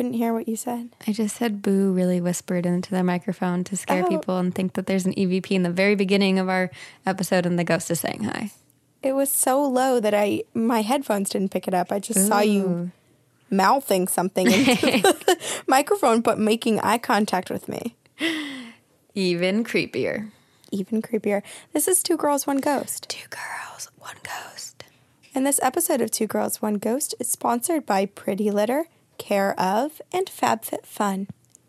couldn't hear what you said. I just said boo really whispered into the microphone to scare Oh. people and think that there's an EVP in the very beginning of our episode and the ghost is saying hi. It was so low that I my headphones didn't pick it up. I just saw you mouthing something into the microphone, but making eye contact with me. Even creepier. Even creepier. This is Two Girls, One Ghost. Two girls, one ghost. And this episode of Two Girls, One Ghost is sponsored by Pretty Litter, Care of, and FabFitFun.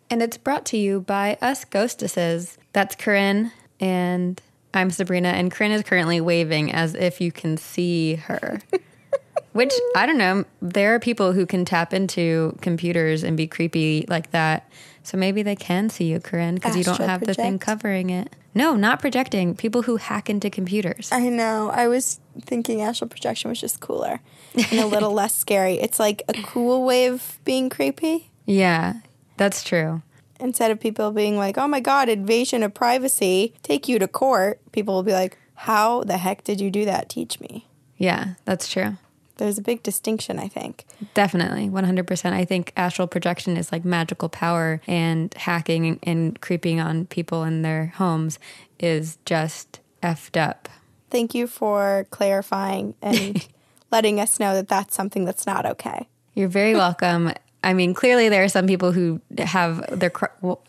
And it's brought to you by us ghostesses. That's Corinne and I'm Sabrina. And Corinne is currently waving as if you can see her. Which I don't know. There are people who can tap into computers and be creepy like that. So maybe they can see you, Corinne, because you don't have the thing covering it. No, not projecting. People who hack into computers. I know. I was thinking astral projection was just cooler and a little less scary. It's like a cool way of being creepy Yeah, that's true. instead of people being like, oh my God, invasion of privacy, take you to court. People will be like, how the heck did you do that? Teach me. Yeah, that's true. There's a big distinction, I think. Definitely, 100%. I think astral projection is like magical power, and hacking and creeping on people in their homes is just effed up. Thank you for clarifying and letting us know that that's something that's not okay. You're very welcome. I mean, clearly there are some people who have their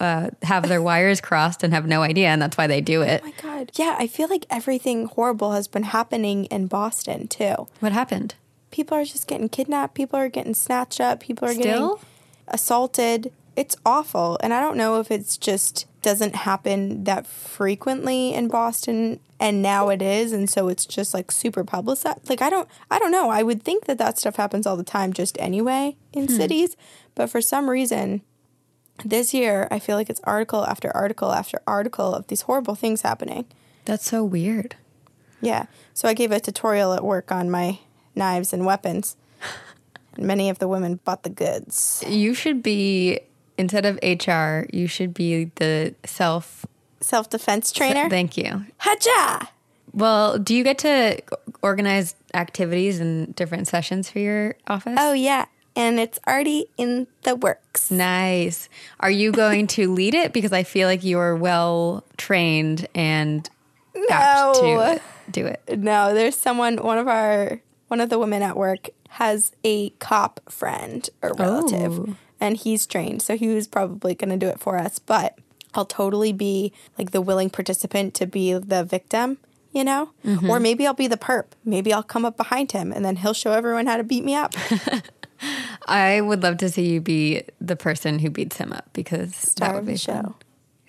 uh, have their wires crossed and have no idea, and that's why they do it. Oh my God. Yeah, I feel like everything horrible has been happening in Boston too. What happened? People are just getting kidnapped. People are getting snatched up. People are Still? getting assaulted. It's awful. And I don't know if it's just doesn't happen that frequently in Boston and now it is and so it's just like super publicized. Like I don't I don't know. I would think that that stuff happens all the time just anyway in hmm. cities, but for some reason this year I feel like it's article after article after article of these horrible things happening. That's so weird. Yeah. So I gave a tutorial at work on my knives and weapons. And many of the women bought the goods. You should be instead of HR, you should be the self. Self defense trainer. Thank you. Haja! Well, do you get to organize activities and different sessions for your office? Oh, yeah. And it's already in the works. Nice. Are you going to lead it? Because I feel like you're well trained and apt No. to do it. No, there's someone, one of our, one of the women at work has a cop friend or relative, Oh. And he's trained. So he was probably going to do it for us. But I'll totally be like the willing participant to be the victim, you know? Mm-hmm. Or maybe I'll be the perp. Maybe I'll come up behind him and then he'll show everyone how to beat me up. I would love to see you be the person who beats him up because Star that would of the fun. show.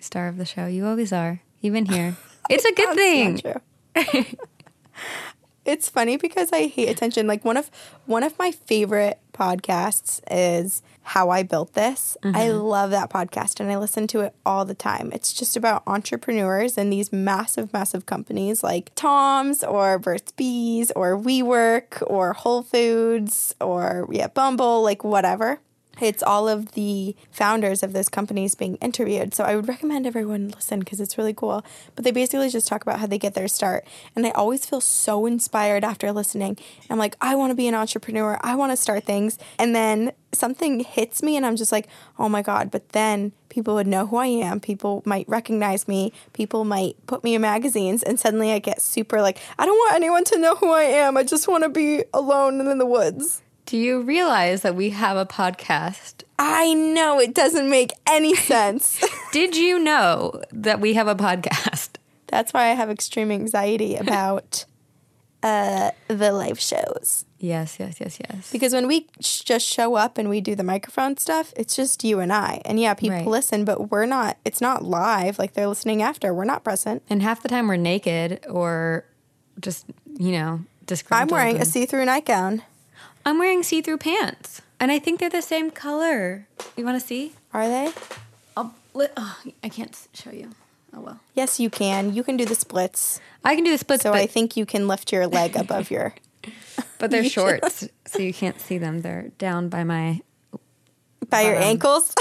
Star of the show. You always are, even here. It's a good thing. it's funny because I hate attention. Like one of one of my favorite podcasts is How I Built This. I Mm-hmm. love that podcast and I listen to it all the time. It's just about entrepreneurs and these massive, massive companies like Tom's or Burt's Bees or WeWork or Whole Foods or yeah, Bumble, like whatever. It's all of the founders of those companies being interviewed. So I would recommend everyone listen because it's really cool. But they basically just talk about how they get their start. And I always feel so inspired after listening. I'm like, I want to be an entrepreneur. I want to start things. And then something hits me and I'm just like, oh my God. But then people would know who I am. People might recognize me. People might put me in magazines. And suddenly I get super like, I don't want anyone to know who I am. I just want to be alone and in the woods. Do you realize that we have a podcast? I know it doesn't make any sense. Did you know that we have a podcast? That's why I have extreme anxiety about uh, the live shows. Yes, yes, yes, yes. Because when we sh- just show up and we do the microphone stuff, it's just you and I. And yeah, people Right. listen, but we're not, it's not live. Like they're listening after. We're not present. And half the time we're naked or just, you know, I'm disgruntled. wearing a see through nightgown. I'm wearing see-through pants, and I think they're the same color. You want to see? Are they? I'll, oh, I can't show you. Oh well. Yes, you can. You can do the splits. I can do the splits, So but, I think you can lift your leg above your. but they're shorts, so you can't see them. They're down by my. by your ankles.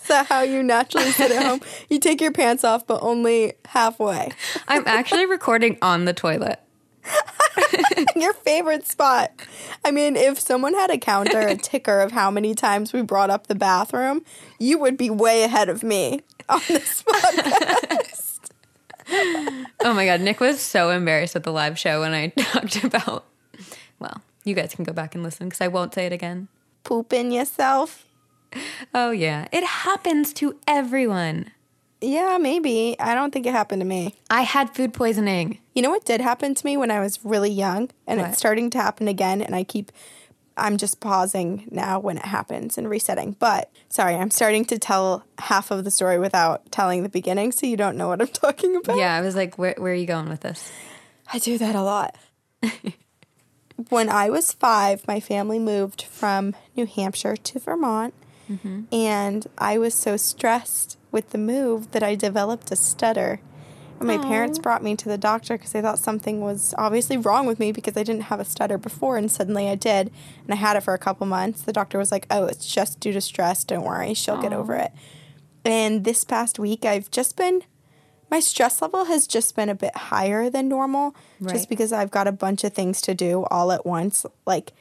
Is that how you naturally sit at home? You take your pants off, but only halfway. I'm actually recording on the toilet. Your favorite spot. I mean, if someone had a counter, a ticker of how many times we brought up the bathroom, you would be way ahead of me on this podcast. oh my god, Nick was so embarrassed at the live show when I talked about. Well, you guys can go back and listen because I won't say it again. Pooping yourself. Oh yeah, it happens to everyone. Yeah, maybe. I don't think it happened to me. I had food poisoning. You know what did happen to me when I was really young? And What? it's starting to happen again. And I keep, I'm just pausing now when it happens and resetting. But sorry, I'm starting to tell half of the story without telling the beginning. So you don't know what I'm talking about. Yeah, I was like, where, where are you going with this? I do that a lot. when I was five, my family moved from New Hampshire to Vermont. Mm-hmm. And I was so stressed with the move that I developed a stutter. And my parents brought me to the doctor because they thought something was obviously wrong with me because I didn't have a stutter before. And suddenly I did. And I had it for a couple months. The doctor was like, oh, it's just due to stress. Don't worry. She'll get over it. And this past week, I've just been, my stress level has just been a bit higher than normal Right. just because I've got a bunch of things to do all at once. Like,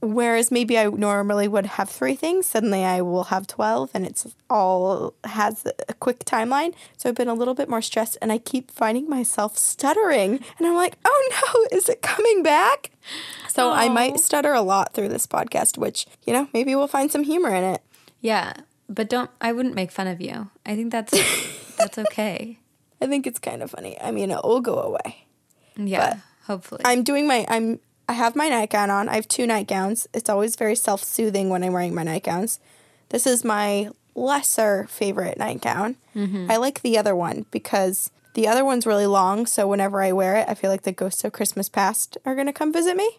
whereas maybe I normally would have three things, suddenly I will have 12 and it's all has a quick timeline. So I've been a little bit more stressed and I keep finding myself stuttering. And I'm like, oh no, is it coming back? So I might stutter a lot through this podcast, which, you know, maybe we'll find some humor in it. Yeah, but don't. I wouldn't make fun of you. I think that's that's okay. I think it's kind of funny. I mean, it will go away. Yeah, hopefully. I'm doing my I'm I have my nightgown on. I have two nightgowns. It's always very self-soothing when I'm wearing my nightgowns. This is my lesser favorite nightgown. I like the other one because the other one's really long, so whenever I wear it, I feel like the ghosts of Christmas past are going to come visit me.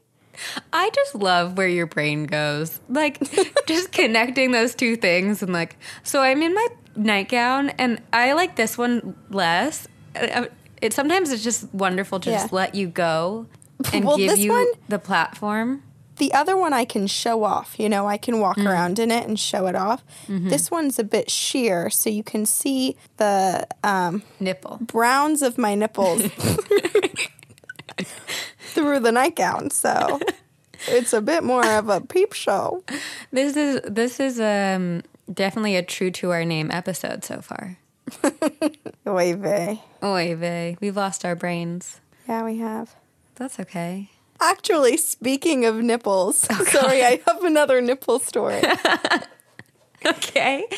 I just love where your brain goes. Like just connecting those two things and like so I'm in my nightgown and I like this one less. Uh, It sometimes it's just wonderful to just let you go and Well, give this you one- the platform. The other one I can show off. You know, I can walk around in it and show it off. This one's a bit sheer, so you can see the um, Nipple. browns of my nipples through the nightgown. So it's a bit more of a peep show. This is this is um definitely a true to our name episode so far. Oy vey. Oy vey, we've lost our brains. Yeah, we have. That's okay. Actually, speaking of nipples, oh, sorry, I have another nipple story. Okay.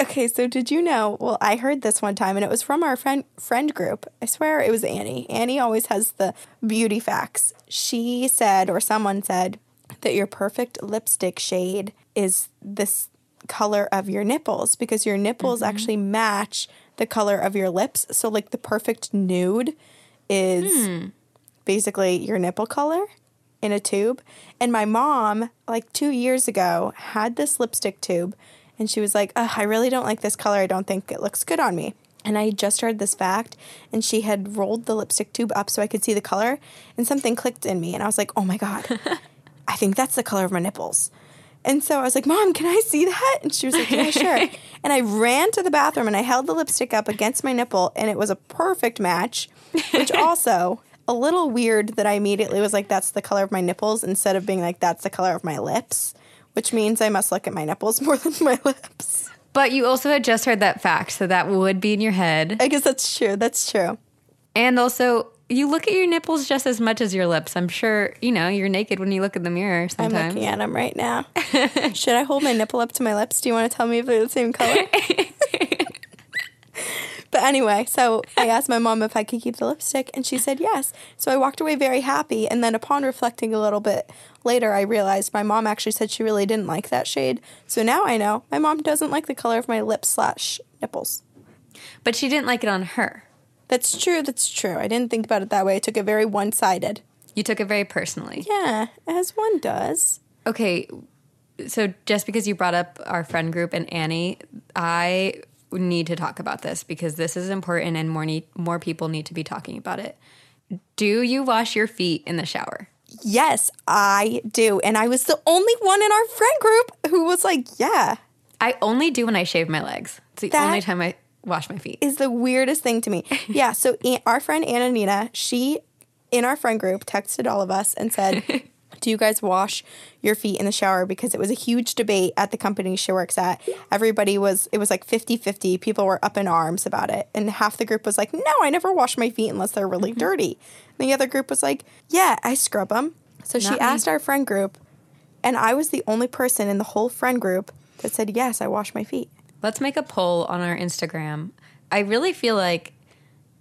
Okay, so did you know? Well, I heard this one time, and it was from our friend friend group. I swear it was Annie. Annie always has the beauty facts. She said, or someone said, that your perfect lipstick shade is this color of your nipples because your nipples mm-hmm. actually match the color of your lips. So, like the perfect nude is hmm. basically your nipple color in a tube. And my mom, like two years ago, had this lipstick tube and she was like, Ugh, I really don't like this color. I don't think it looks good on me. And I just heard this fact, and she had rolled the lipstick tube up so I could see the color, and something clicked in me. And I was like, oh my God, I think that's the color of my nipples. And so I was like, Mom, can I see that? And she was like, Yeah, sure. and I ran to the bathroom and I held the lipstick up against my nipple, and it was a perfect match, which also a little weird that I immediately was like, That's the color of my nipples instead of being like, That's the color of my lips, which means I must look at my nipples more than my lips. But you also had just heard that fact, so that would be in your head. I guess that's true. That's true. And also, you look at your nipples just as much as your lips. I'm sure, you know, you're naked when you look in the mirror I'm looking at them right now. Should I hold my nipple up to my lips? Do you want to tell me if they're the same color? but anyway, so I asked my mom if I could keep the lipstick, and she said yes. So I walked away very happy. And then upon reflecting a little bit later, I realized my mom actually said she really didn't like that shade. So now I know my mom doesn't like the color of my lips slash nipples. But she didn't like it on her. That's true. That's true. I didn't think about it that way. I took it very one sided. You took it very personally. Yeah, as one does. Okay, so just because you brought up our friend group and Annie, I need to talk about this because this is important and more need, more people need to be talking about it. Do you wash your feet in the shower? Yes, I do. And I was the only one in our friend group who was like, yeah. I only do when I shave my legs. It's the That- only time I wash my feet. is the weirdest thing to me. Yeah, so our friend Anna Nina, she in our friend group texted all of us and said, "Do you guys wash your feet in the shower because it was a huge debate at the company she works at. Everybody was it was like 50-50. People were up in arms about it. And half the group was like, "No, I never wash my feet unless they're really mm-hmm. dirty." And the other group was like, "Yeah, I scrub them." So she me. asked our friend group, and I was the only person in the whole friend group that said, "Yes, I wash my feet." Let's make a poll on our Instagram. I really feel like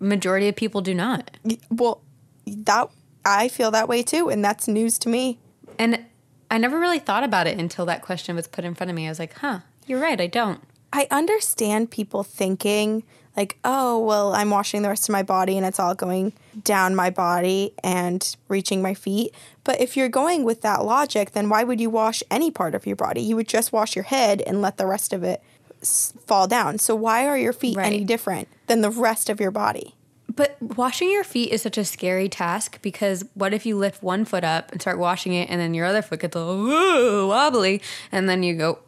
majority of people do not. Well, that I feel that way too, and that's news to me. And I never really thought about it until that question was put in front of me. I was like, huh, you're right, I don't. I understand people thinking like, "Oh, well, I'm washing the rest of my body and it's all going down my body and reaching my feet." But if you're going with that logic, then why would you wash any part of your body? You would just wash your head and let the rest of it fall down. So why are your feet any different than the rest of your body? But washing your feet is such a scary task because what if you lift one foot up and start washing it and then your other foot gets all "Whoa," wobbly and then you go,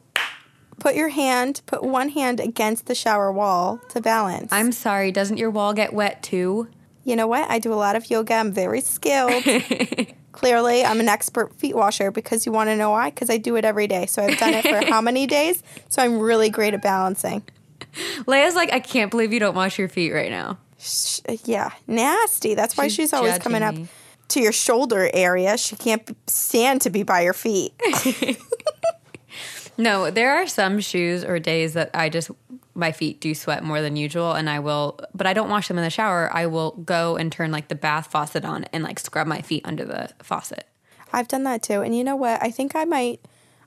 Put your hand, put one hand against the shower wall to balance. I'm sorry, doesn't your wall get wet too? You know what? I do a lot of yoga. I'm very skilled. Clearly, I'm an expert feet washer because you want to know why? Because I do it every day. So I've done it for how many days? So I'm really great at balancing. Leia's like, I can't believe you don't wash your feet right now. Sh- Yeah, nasty. That's why She's she's, always coming up to your shoulder area. She can't stand to be by your feet. No, there are some shoes or days that I just my feet do sweat more than usual and I will but I don't wash them in the shower. I will go and turn like the bath faucet on and like scrub my feet under the faucet. I've done that too. And you know what? I think I might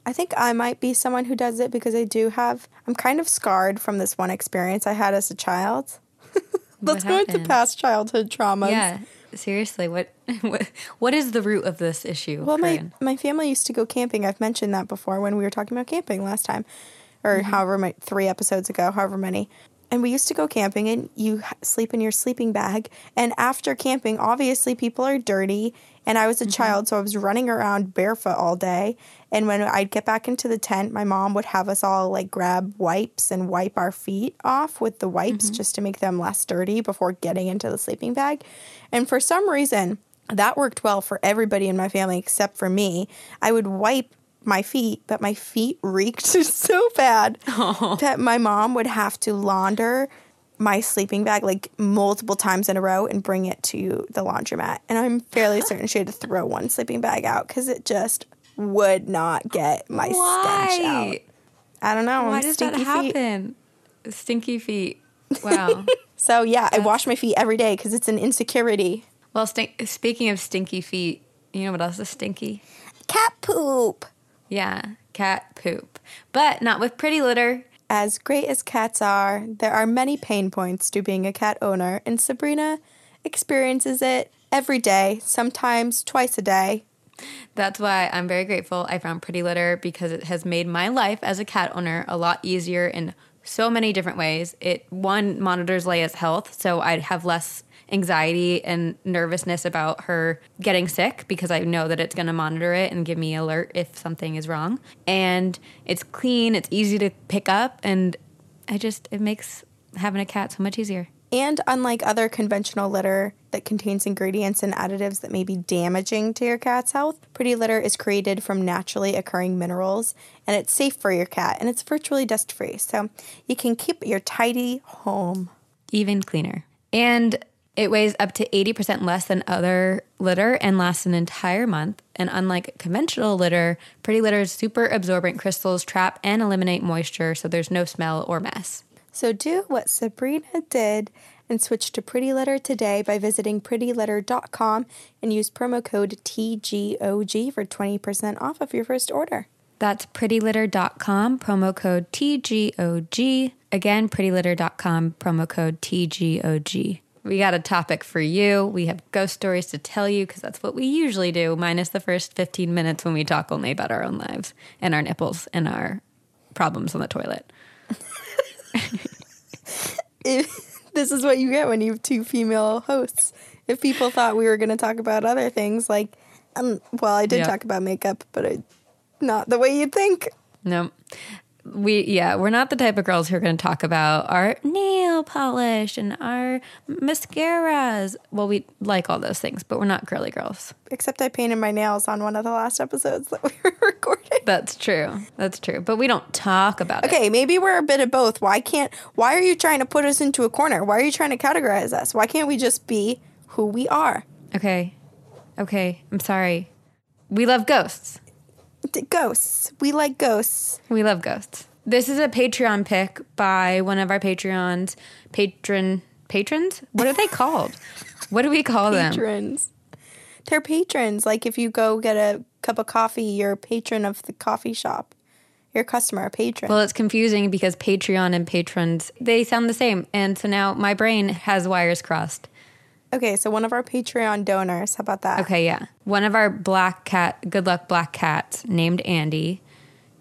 I think I might be someone who does it because I do have I'm kind of scarred from this one experience I had as a child. Let's go into past childhood traumas. Yeah. Seriously, what what what is the root of this issue? Well, my, my family used to go camping. I've mentioned that before when we were talking about camping last time, or mm-hmm. however many, three episodes ago, however many. And we used to go camping, and you sleep in your sleeping bag. And after camping, obviously people are dirty. And I was a mm-hmm. child, so I was running around barefoot all day. And when I'd get back into the tent, my mom would have us all like grab wipes and wipe our feet off with the wipes mm-hmm. just to make them less dirty before getting into the sleeping bag. And for some reason, that worked well for everybody in my family except for me. I would wipe my feet, but my feet reeked so bad that my mom would have to launder my sleeping bag like multiple times in a row and bring it to the laundromat. And I'm fairly certain she had to throw one sleeping bag out because it just would not get my stench out. I don't know. Why does that stinky feet. happen? Stinky feet. Wow. So yeah, I wash my feet every day because it's an insecurity. well, stink, speaking of stinky feet, you know what else is stinky? Cat poop. Yeah, cat poop. But not with pretty litter. As great as cats are, there are many pain points to being a cat owner, and Sabrina experiences it every day, sometimes twice a day. That's why I'm very grateful I found Pretty Litter because it has made my life as a cat owner a lot easier in so many different ways. It one monitors Leia's health, so I'd have less anxiety and nervousness about her getting sick because I know that it's going to monitor it and give me alert if something is wrong. And it's clean, it's easy to pick up and I just it makes having a cat so much easier. And unlike other conventional litter that contains ingredients and additives that may be damaging to your cat's health, Pretty Litter is created from naturally occurring minerals and it's safe for your cat and it's virtually dust free. So you can keep your tidy home. even cleaner. And it weighs up to 80% less than other litter and lasts an entire month. And unlike conventional litter, Pretty Litter's super absorbent crystals trap and eliminate moisture so there's no smell or mess. So do what Sabrina did and switch to Pretty Litter today by visiting prettylitter.com and use promo code TGOG for 20% off of your first order. That's prettylitter.com, promo code TGOG. Again, prettylitter.com, promo code TGOG. We got a topic for you. We have ghost stories to tell you because that's what we usually do, minus the first 15 minutes when we talk only about our own lives and our nipples and our problems on the toilet. If, this is what you get when you have two female hosts. If people thought we were going to talk about other things, like, um, well, I did Yeah. talk about makeup, but I, not the way you'd think. No. We yeah, we're not the type of girls who are going to talk about our nail polish and our mascaras. Well, we like all those things, but we're not girly girls. Except I painted my nails on one of the last episodes that we were recording. That's true. That's true. But we don't talk about it. Okay, maybe we're a bit of both. Why can't why are you trying to put us into a corner? Why are you trying to categorize us? Why can't we just be who we are? Okay. Okay. I'm sorry. We love ghosts. Ghosts. We like ghosts. We love ghosts. This is a Patreon pick by one of our Patreons, patron patrons. What are they called? what do we call them? Patrons. They're patrons. Like if you go get a cup of coffee, you're a patron of the coffee shop. You're a customer, a patron. Well, it's confusing because Patreon and patrons they sound the same, and so now my brain has wires crossed. Okay, so one of our Patreon donors. How about that? Okay, yeah. One of our black cat, good luck black cats, named Andy,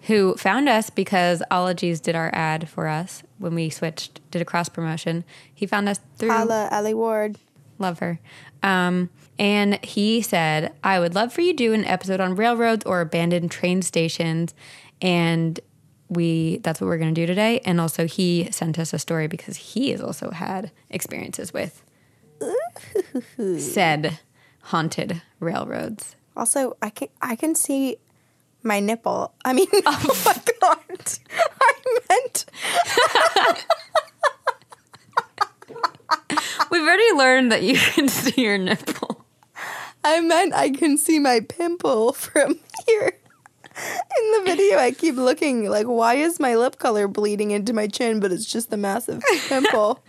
who found us because Ologies did our ad for us when we switched, did a cross promotion. He found us through Holla, Alie Ward. love her. Um, and he said, I would love for you to do an episode on railroads or abandoned train stations. And we that's what we're going to do today. And also, he sent us a story because he has also had experiences with said haunted railroads. Also, I can I can see my nipple. I mean, oh my god, I meant We've already learned that you can see your nipple. I meant I can see my pimple from here. In the video, I keep looking like, why is my lip color bleeding into my chin? But it's just a massive pimple.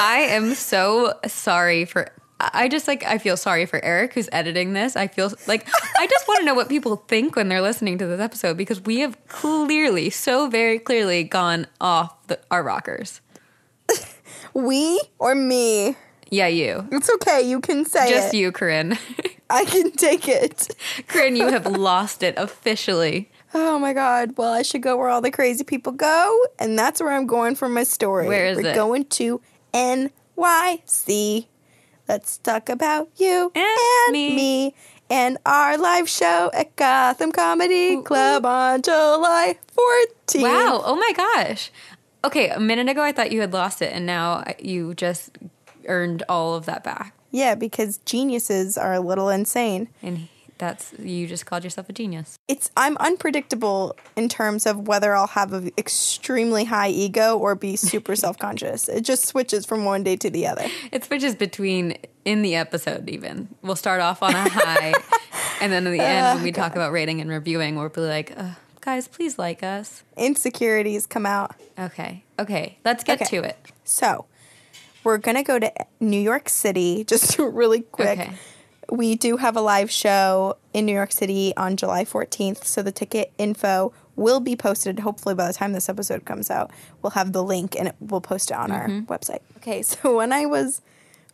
I am so sorry for. I just like I feel sorry for Eric who's editing this. I feel like I just want to know what people think when they're listening to this episode because we have clearly, so very clearly, gone off the, our rockers. We or me? Yeah, you. It's okay. You can say Just it. you, Corinne. I can take it. Corinne, you have lost it officially. Oh my god. Well, I should go where all the crazy people go, and that's where I'm going for my story. Where is We're it? going to NYC. Let's talk about you And me. me. and our live show at Gotham Comedy Club on July 14th. Wow. Oh my gosh. Okay, a minute ago I thought you had lost it, and now you just earned all of that back. Yeah, because geniuses are a little insane. And he- that's you just called yourself a genius. It's I'm unpredictable in terms of whether I'll have an extremely high ego or be super self-conscious. It just switches from one day to the other. It switches between in the episode even. We'll start off on a high and then in the end when we talk about rating and reviewing, we'll be like, uh, guys, please like us. Insecurities come out. Okay. Okay. Let's get Okay. to it. So, we're going to go to New York City just really quick. Okay. We do have a live show in New York City on July 14th, so the ticket info will be posted hopefully by the time this episode comes out. We'll have the link and it, we'll post it on our mm-hmm. website. Okay, so when I was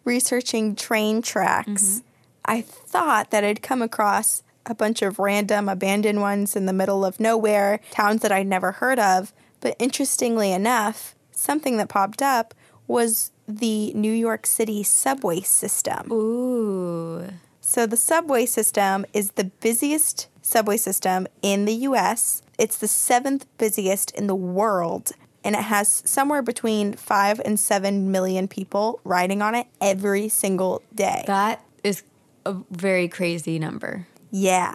researching train tracks, mm-hmm. I thought that I'd come across a bunch of random abandoned ones in the middle of nowhere, towns that I'd never heard of. But interestingly enough, something that popped up was the New York City subway system. Ooh. So the subway system is the busiest subway system in the US. It's the seventh busiest in the world. And it has somewhere between five and seven million people riding on it every single day. That is a very crazy number. Yeah.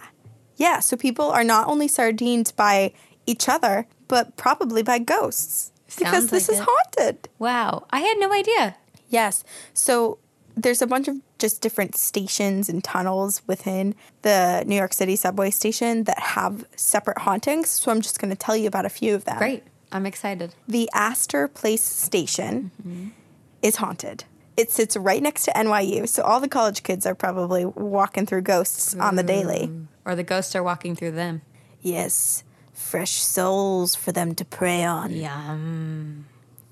Yeah. So people are not only sardines by each other, but probably by ghosts. because Sounds this like is it. haunted. Wow. I had no idea. Yes. So there's a bunch of just different stations and tunnels within the New York City subway station that have separate hauntings. So I'm just going to tell you about a few of them. Great. I'm excited. The Astor Place station mm-hmm. is haunted. It sits right next to NYU. So all the college kids are probably walking through ghosts on the daily. Mm. Or the ghosts are walking through them. Yes. Fresh souls for them to prey on. Yum.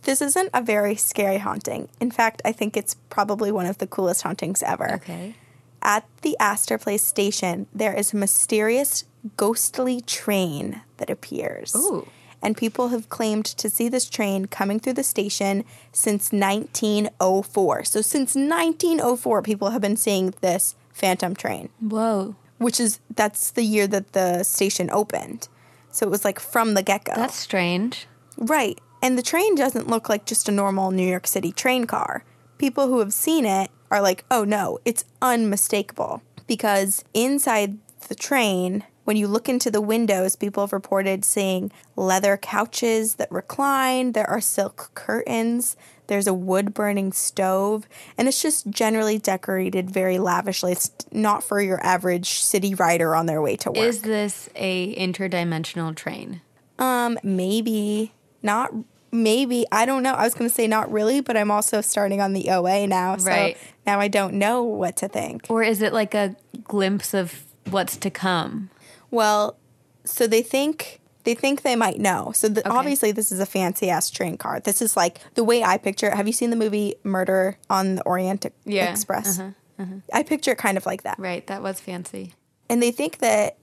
This isn't a very scary haunting. In fact, I think it's probably one of the coolest hauntings ever. Okay. At the Astor Place station, there is a mysterious ghostly train that appears. Ooh. And people have claimed to see this train coming through the station since 1904. So, since 1904, people have been seeing this phantom train, Whoa. which is that's the year that the station opened. So it was like from the get go. That's strange. Right. And the train doesn't look like just a normal New York City train car. People who have seen it are like, oh no, it's unmistakable. Because inside the train, when you look into the windows, people have reported seeing leather couches that recline, there are silk curtains, there's a wood burning stove, and it's just generally decorated very lavishly. It's not for your average city rider on their way to work. Is this a interdimensional train? Um, maybe not. Maybe I don't know. I was going to say not really, but I'm also starting on the OA now, so Right. now I don't know what to think. Or is it like a glimpse of what's to come? Well, so they think they think they might know. So the, obviously, this is a fancy ass train car. This is like the way I picture it. Have you seen the movie Murder on the Orient Yeah. Express? I picture it kind of like that. Right, that was fancy. And they think that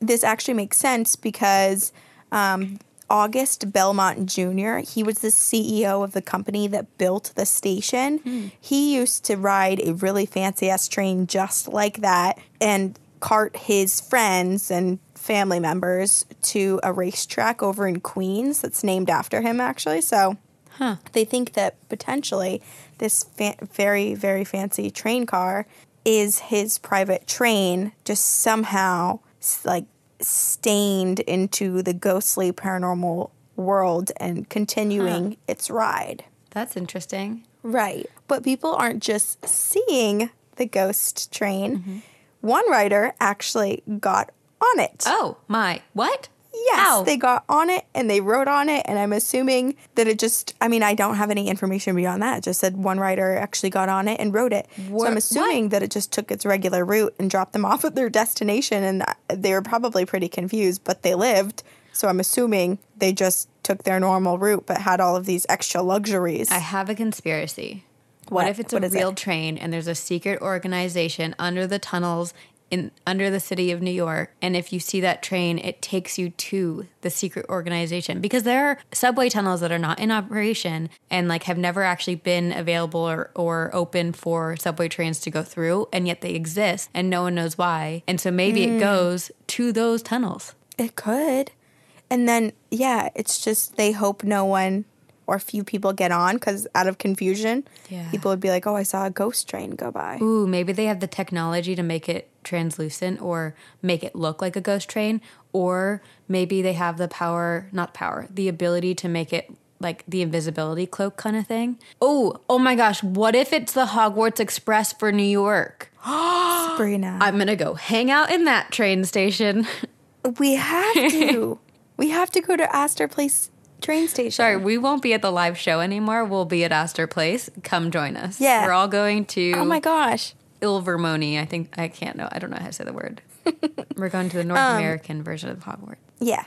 this actually makes sense because um, August Belmont Jr., he was the CEO of the company that built the station. Hmm. He used to ride a really fancy ass train just like that and cart his friends and family members to a racetrack over in Queens that's named after him, actually. So they think that potentially this fa- very, very fancy train car is his private train, just somehow like stained into the ghostly paranormal world and continuing its ride. That's interesting. Right. But people aren't just seeing the ghost train. Mm-hmm. One writer actually got on it. Oh, my. What? Yes, How? they got on it and they wrote on it, and I'm assuming that it just, I mean, I don't have any information beyond that. It just said one writer actually got on it and wrote it. so I'm assuming that it just took its regular route and dropped them off at their destination, and uh, they were probably pretty confused, but they lived. So I'm assuming they just took their normal route but had all of these extra luxuries. I have a conspiracy. What? What, if it's What a is it? real train and there's a secret organization under the tunnels in under the city of New York and if you see that train it takes you to the secret organization because there are subway tunnels that are not in operation and like have never actually been available or, or open for subway trains to go through and yet they exist and no one knows why and so maybe Hmm. it goes to those tunnels. It could. And then, yeah, it's just they hope no one or few people get on because out of confusion, Yeah. people would be like, oh, I saw a ghost train go by. Ooh, maybe they have the technology to make it translucent or make it look like a ghost train, or maybe they have the power, not power, the ability to make it like the invisibility cloak kind of thing. Oh, oh my gosh, what if it's the Hogwarts Express for New York? Sabrina. I'm gonna go hang out in that train station. we have to. we have to go to Astor Place train station. Sorry, we won't be at the live show anymore. We'll be at Astor Place. Come join us. Yeah. We're all going to Oh my gosh. Ilvermorny. I think I can't know. I don't know how to say the word. We're going to the North Um, American version of Hogwarts. Yeah.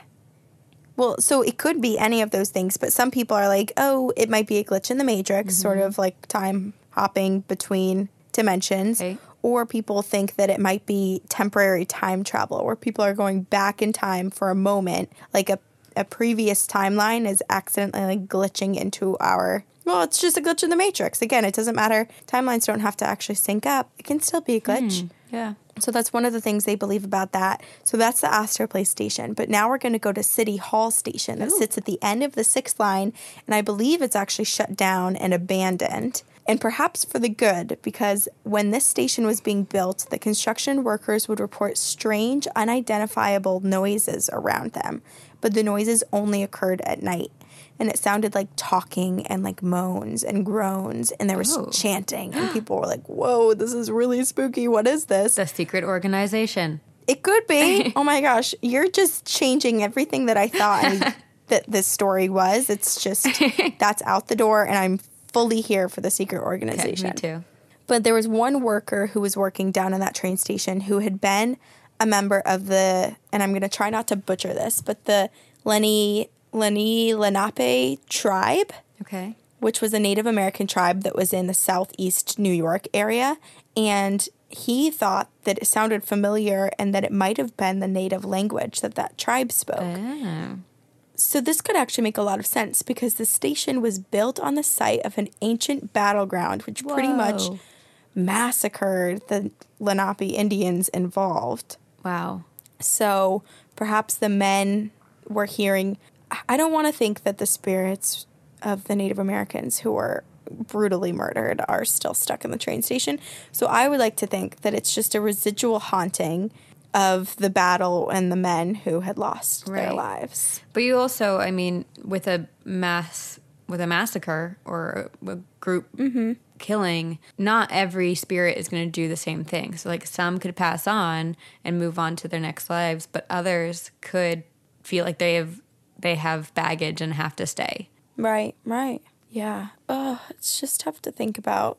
Well, so it could be any of those things, but some people are like, oh, it might be a glitch in the matrix, sort of like time hopping between dimensions. Okay. Or people think that it might be temporary time travel, where people are going back in time for a moment, like a, a previous timeline is accidentally like glitching into our. Well, it's just a glitch in the matrix. Again, it doesn't matter. Timelines don't have to actually sync up. It can still be a glitch. Hmm, yeah. So that's one of the things they believe about that. So that's the Astor Place station. But now we're going to go to City Hall station that sits at the end of the sixth line. And I believe it's actually shut down and abandoned. And perhaps for the good, because when this station was being built, the construction workers would report strange, unidentifiable noises around them. But the noises only occurred at night. And it sounded like talking and like moans and groans. And there was Oh. chanting. And people were like, whoa, this is really spooky. What is this? The secret organization. It could be. oh my gosh, you're just changing everything that I thought I- that this story was. It's just that's out the door, and I'm fully here for the secret Okay, organization. me too. But there was one worker who was working down in that train station who had been a member of the, and I'm going to try not to butcher this, but the Lenni Lenni Lenape tribe Okay. which was a Native American tribe that was in the southeast New York area. And he thought that it sounded familiar and that it might have been the native language that that tribe spoke. Oh. So this could actually make a lot of sense because the station was built on the site of an ancient battleground, which pretty much massacred the Lenape Indians involved. Wow. So perhaps the men were hearing. I don't want to think that the spirits of the Native Americans who were brutally murdered are still stuck in the train station. So I would like to think that it's just a residual haunting of the battle and the men who had lost their lives. But you also, I mean, with a mass, with a massacre or a, a group mm-hmm. Killing, not every spirit is going to do the same thing. So, like, some could pass on and move on to their next lives, but others could feel like they have they have baggage and have to stay. Right, right. Yeah. Oh, it's just tough to think about.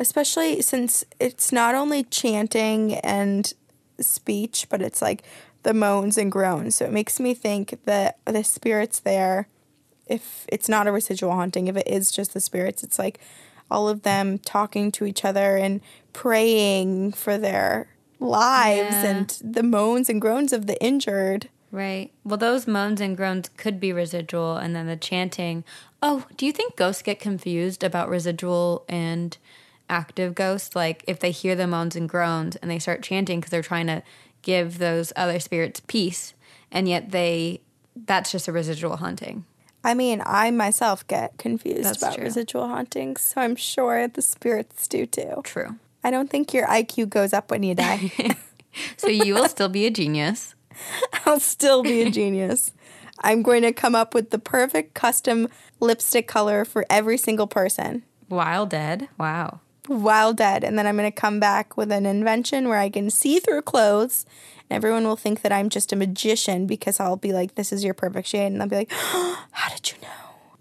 Especially since it's not only chanting and speech, but it's like the moans and groans. So it makes me think that the spirits there, if it's not a residual haunting, if it is just the spirits, it's like all of them talking to each other and praying for their lives Yeah. and the moans and groans of the injured. Right. Well, those moans and groans could be residual, and then the chanting. Oh, do you think ghosts get confused about residual and active ghosts? Like if they hear the moans and groans and they start chanting because they're trying to give those other spirits peace, and yet they that's just a residual haunting. I mean, I myself get confused That's about true. residual hauntings, so I'm sure the spirits do too. True. I don't think your IQ goes up when you die. So you will still be a genius. I'll still be a genius. I'm going to come up with the perfect custom lipstick color for every single person While dead. Wow. while dead. And then I'm going to come back with an invention where I can see through clothes. And everyone will think that I'm just a magician because I'll be like, this is your perfect shade. And they'll be like, how did you know?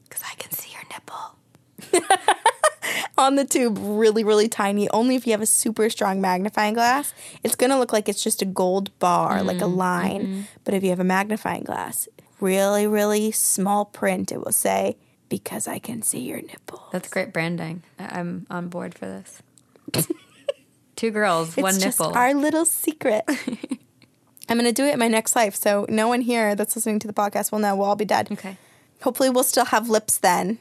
Because I can see your nipple. on the tube really really tiny only if you have a super strong magnifying glass it's going to look like it's just a gold bar like a mm-hmm. line mm-hmm. but if you have a magnifying glass really really small print it will say because i can see your nipple That's great branding. I'm on board for this. Two girls, one it's just nipple. our little secret i'm going to do it in my next life so no one here that's listening to the podcast will know we'll all be dead okay. hopefully we'll still have lips then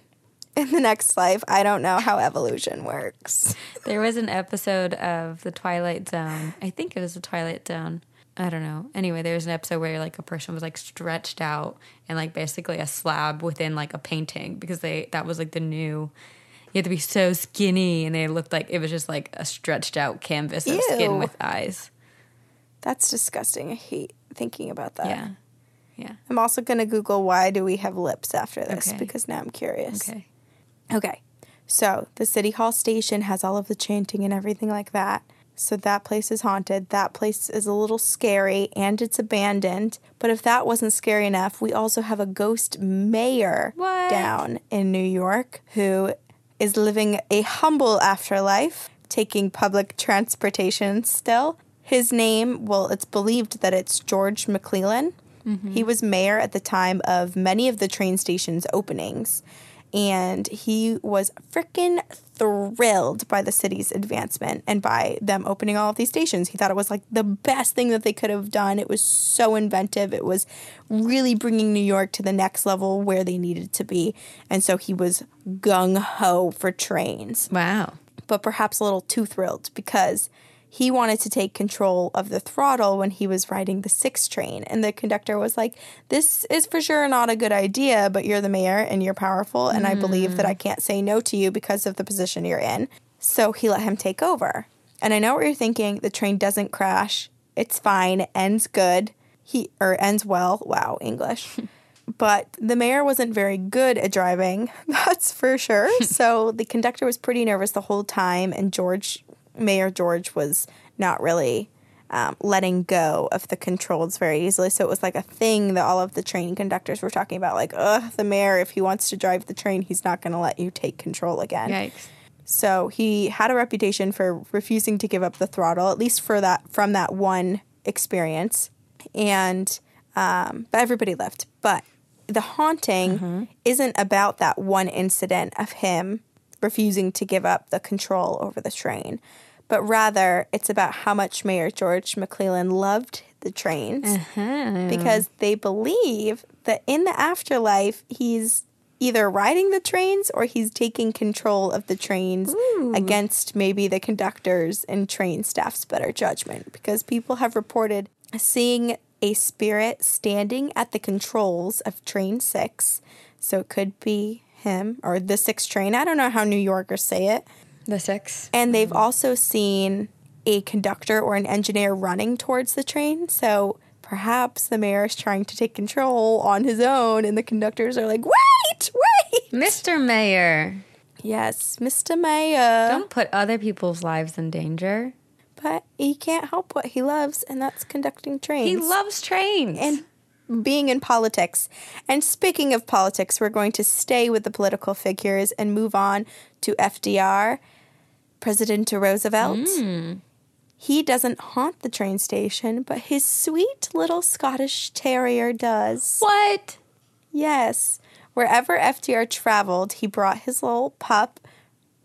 in the next life i don't know how evolution works There was an episode of The Twilight Zone. I think it was The Twilight Zone. I don't know. Anyway, there was an episode where like a person was like stretched out and like basically a slab within like a painting because they that was like the new. You had to be so skinny, and they looked like it was just like a stretched out canvas of Ew. skin with eyes. That's disgusting i hate thinking about that Yeah, yeah. I'm also going to Google why do we have lips after this Okay. because now I'm curious. Okay. Okay. So the City Hall station has all of the chanting and everything like that. So that place is haunted. That place is a little scary and it's abandoned. But if that wasn't scary enough, we also have a ghost mayor What? down in New York who is living a humble afterlife, taking public transportation still. His name, well, it's believed that it's George McClellan. Mm-hmm. He was mayor at the time of many of the train station's openings and he was freaking thrilled by the city's advancement and by them opening all of these stations. He thought it was like the best thing that they could have done. It was so inventive. It was really bringing New York to the next level where they needed to be. And so he was gung ho for trains Wow. but perhaps a little too thrilled because he wanted to take control of the throttle when he was riding the six train. And the conductor was like, This is for sure not a good idea, but you're the mayor and you're powerful. And I believe that I mm. can't say no to you because of the position you're in. So he let him take over. And I know what you're thinking the train doesn't crash, it's fine, ends good. He or ends well. Wow, English. but the mayor wasn't very good at driving, that's for sure. so the conductor was pretty nervous the whole time, and George, Mayor George, was not really um, letting go of the controls very easily. So it was like a thing that all of the train conductors were talking about, like, ugh, the mayor, if he wants to drive the train, he's not going to let you take control again. Yikes. So he had a reputation for refusing to give up the throttle, at least for that from that one experience. And um, but everybody left. But the haunting isn't about that one incident of him refusing to give up the control over the train, but rather it's about how much Mayor George McClellan loved the trains uh-huh. because they believe that in the afterlife he's either riding the trains or he's taking control of the trains against maybe the conductors and train staff's better judgment because people have reported seeing a spirit standing at the controls of train six. So it could be him or the six train. I don't know how New Yorkers say it. The six. And they've mm-hmm. also seen a conductor or an engineer running towards the train. So perhaps the mayor is trying to take control on his own, and the conductors are like, wait, wait. Mr. Mayor, Yes, Mr. Mayor. don't put other people's lives in danger. But he can't help what he loves, and that's conducting trains. He loves trains. and being in politics. And speaking of politics, we're going to stay with the political figures and move on to FDR, President Roosevelt. Hmm. He doesn't haunt the train station, but his sweet little Scottish terrier does. what? Yes. Wherever FDR traveled, he brought his little pup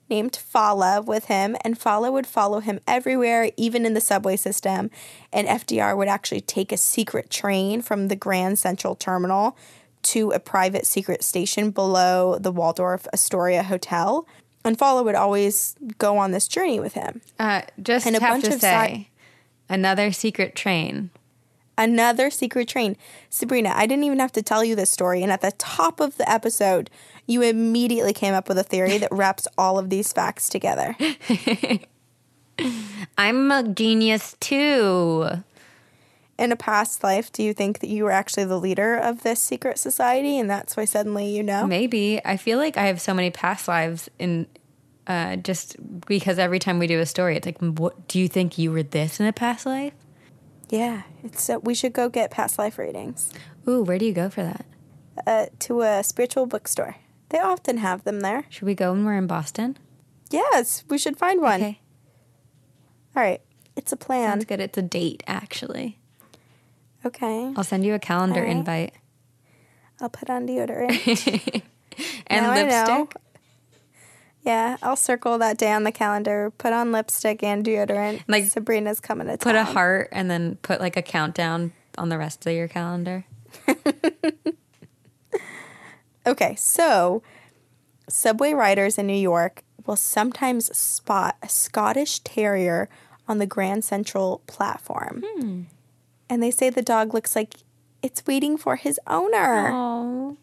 named Fala with him, and Fala would follow him everywhere, even in the subway system. And FDR would actually take a secret train from the Grand Central Terminal to a private secret station below the Waldorf Astoria Hotel. And Fala would always go on this journey with him. Uh, just And a have bunch to of say, another secret train. another secret train. Sabrina, I didn't even have to tell you this story. And at the top of the episode, you immediately came up with a theory that wraps all of these facts together. I'm a genius too. In a past life, do you think that you were actually the leader of this secret society and that's why suddenly you know? Maybe. I feel like I have so many past lives in uh, just because every time we do a story, it's like, what do you think you were this in a past life? Yeah, it's so we should go get past life readings Ooh, where do you go for that? uh, to a spiritual bookstore. They often have them there. Should we go when we're in Boston? Yes, we should find one. Okay. All right, it's a plan. Sounds good. It's a date, actually. Okay, I'll send you a calendar right. invite. I'll put on deodorant. And Now lipstick. Yeah, I'll circle that day on the calendar. Put on lipstick and deodorant. Like, Sabrina's coming to Put a heart and then put like a countdown on the rest of your calendar. Okay, so subway riders in New York will sometimes spot a Scottish Terrier on the Grand Central platform. Hmm. And they say the dog looks like it's waiting for his owner. Oh.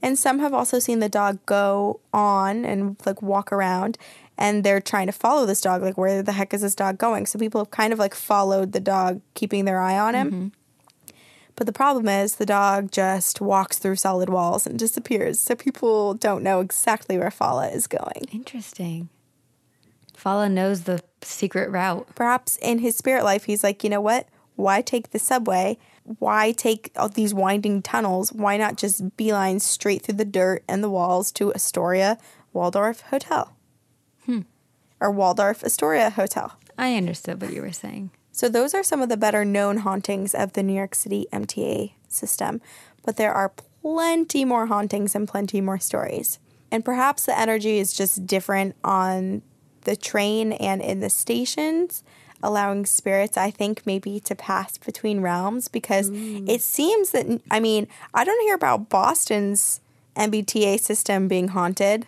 And some have also seen the dog go on and like walk around and they're trying to follow this dog like where the heck is this dog going? So people have kind of like followed the dog keeping their eye on him. Mm-hmm. But the problem is the dog just walks through solid walls and disappears. So people don't know exactly where Fala is going. Interesting. Fala knows the secret route. Perhaps in his spirit life he's like, "You know what? Why take the subway? Why take all these winding tunnels? Why not just beeline straight through the dirt and the walls to Astoria Waldorf Hotel?" Hmm. Or Waldorf Astoria Hotel. I understood what you were saying. So those are some of the better known hauntings of the New York City MTA system, but there are plenty more hauntings and plenty more stories. And perhaps the energy is just different on the train and in the stations, allowing spirits, I think, maybe to pass between realms because it seems that, I mean, I don't hear about Boston's MBTA system being haunted,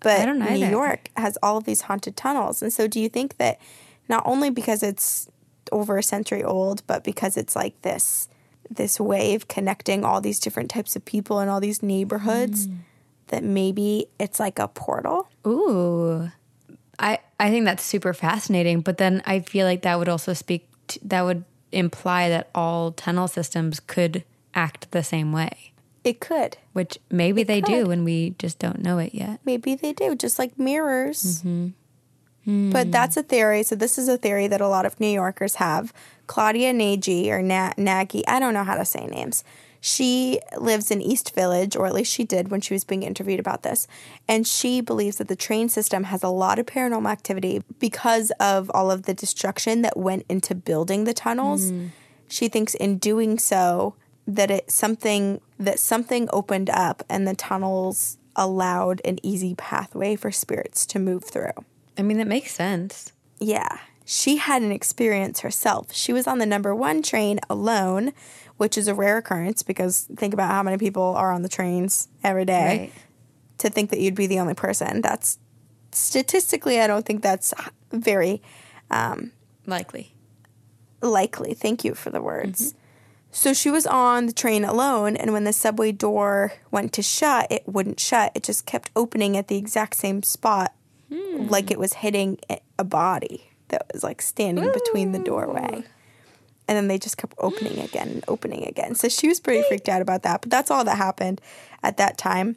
but New. York has all of these haunted tunnels. And so do you think that not only because it's over a century old, but because it's like this this wave connecting all these different types of people in all these neighborhoods that maybe it's like a portal? Ooh. I I think that's super fascinating, but then I feel like that would also speak to, that would imply that all tunnel systems could act the same way, It could. which maybe they do could. and we just don't know it yet. Maybe they do, just like mirrors. Mm-hmm. But hmm. that's a theory. So this is a theory that a lot of New Yorkers have. Claudia Nagy or Na- Nagy, I don't know how to say names. She lives in East Village, or at least she did when she was being interviewed about this. And she believes that the train system has a lot of paranormal activity because of all of the destruction that went into building the tunnels. Mm. She thinks in doing so that it something that something opened up and the tunnels allowed an easy pathway for spirits to move through. I mean, that makes sense. Yeah. She had an experience herself. She was on the number one train alone, which is a rare occurrence because think about how many people are on the trains every day. Right. To think that you'd be the only person, that's statistically, I don't think that's very um, Likely. Likely. Thank you for the words. Mm-hmm. So she was on the train alone, and when the subway door went to shut, it wouldn't shut. It just kept opening at the exact same spot, hmm. like it was hitting a- a body that was like standing between the doorway. And then they just kept opening again and opening again. So she was pretty freaked out about that. But that's all that happened at that time.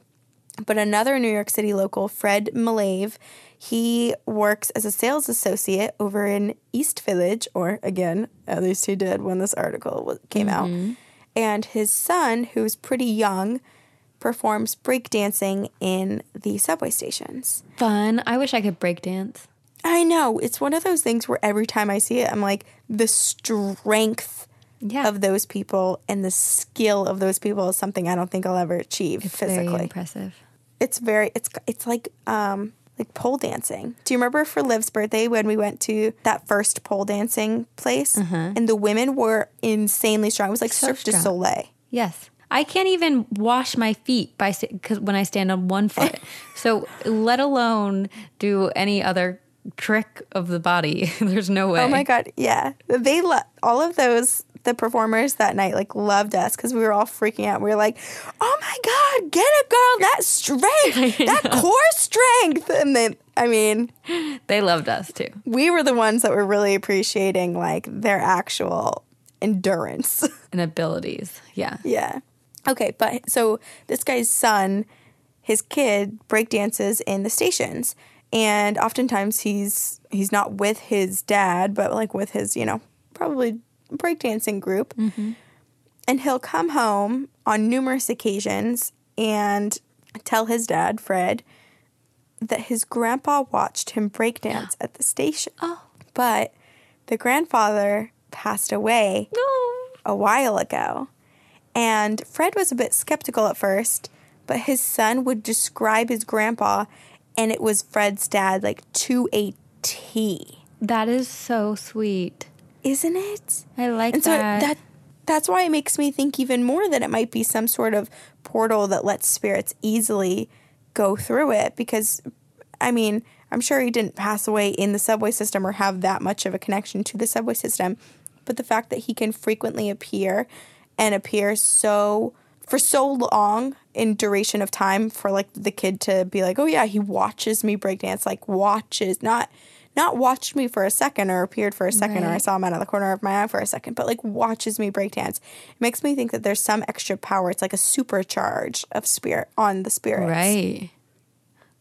But another New York City local, Fred Malave, he works as a sales associate over in East Village, or again, at least he did when this article came out. Mm-hmm. And his son, who's pretty young, performs breakdancing in the subway stations. Fun. I wish I could break dance. I know. It's one of those things where every time I see it, I'm like, the strength Yeah. of those people and the skill of those people is something I don't think I'll ever achieve It's very physically. impressive. it's very it's it's like um like pole dancing. Do you remember for Liv's birthday when we went to that first pole dancing place and the women were insanely strong? It was like So Cirque du. Soleil. Yes. I can't even wash my feet by because when I stand on one foot. so let alone do any other trick of the body. There's no way. Oh my god, yeah. They lo- all of those the performers that night like loved us because we were all freaking out. We were like, "Oh my god, get it, girl! That strength, that core strength!" And then, I mean, They loved us too. we were the ones that were really appreciating like their actual endurance. And abilities. Yeah. Yeah. Okay, but so this guy's son, his kid breakdances in the stations. And oftentimes he's he's not with his dad, but like with his, you know, probably breakdancing group. Mm-hmm. And he'll come home on numerous occasions and tell his dad, Fred, that his grandpa watched him breakdance at the station. Oh. But the grandfather passed away No. a while ago. And Fred was a bit skeptical at first, but his son would describe his grandpa, and it was Fred's dad, like to a T. That is so sweet. Isn't it? I like And so that. that that's why it makes me think even more that it might be some sort of portal that lets spirits easily go through it because I mean, I'm sure he didn't pass away in the subway system or have that much of a connection to the subway system, but the fact that he can frequently appear and appear so for so long in duration of time for like the kid to be like, "Oh yeah, he watches me breakdance," like watches, not not watched me for a second or appeared for a second or I saw him out of the corner of my eye for a second, but like watches me breakdance. It makes me think that there's some extra power. It's like a supercharge of spirit on the spirits. right.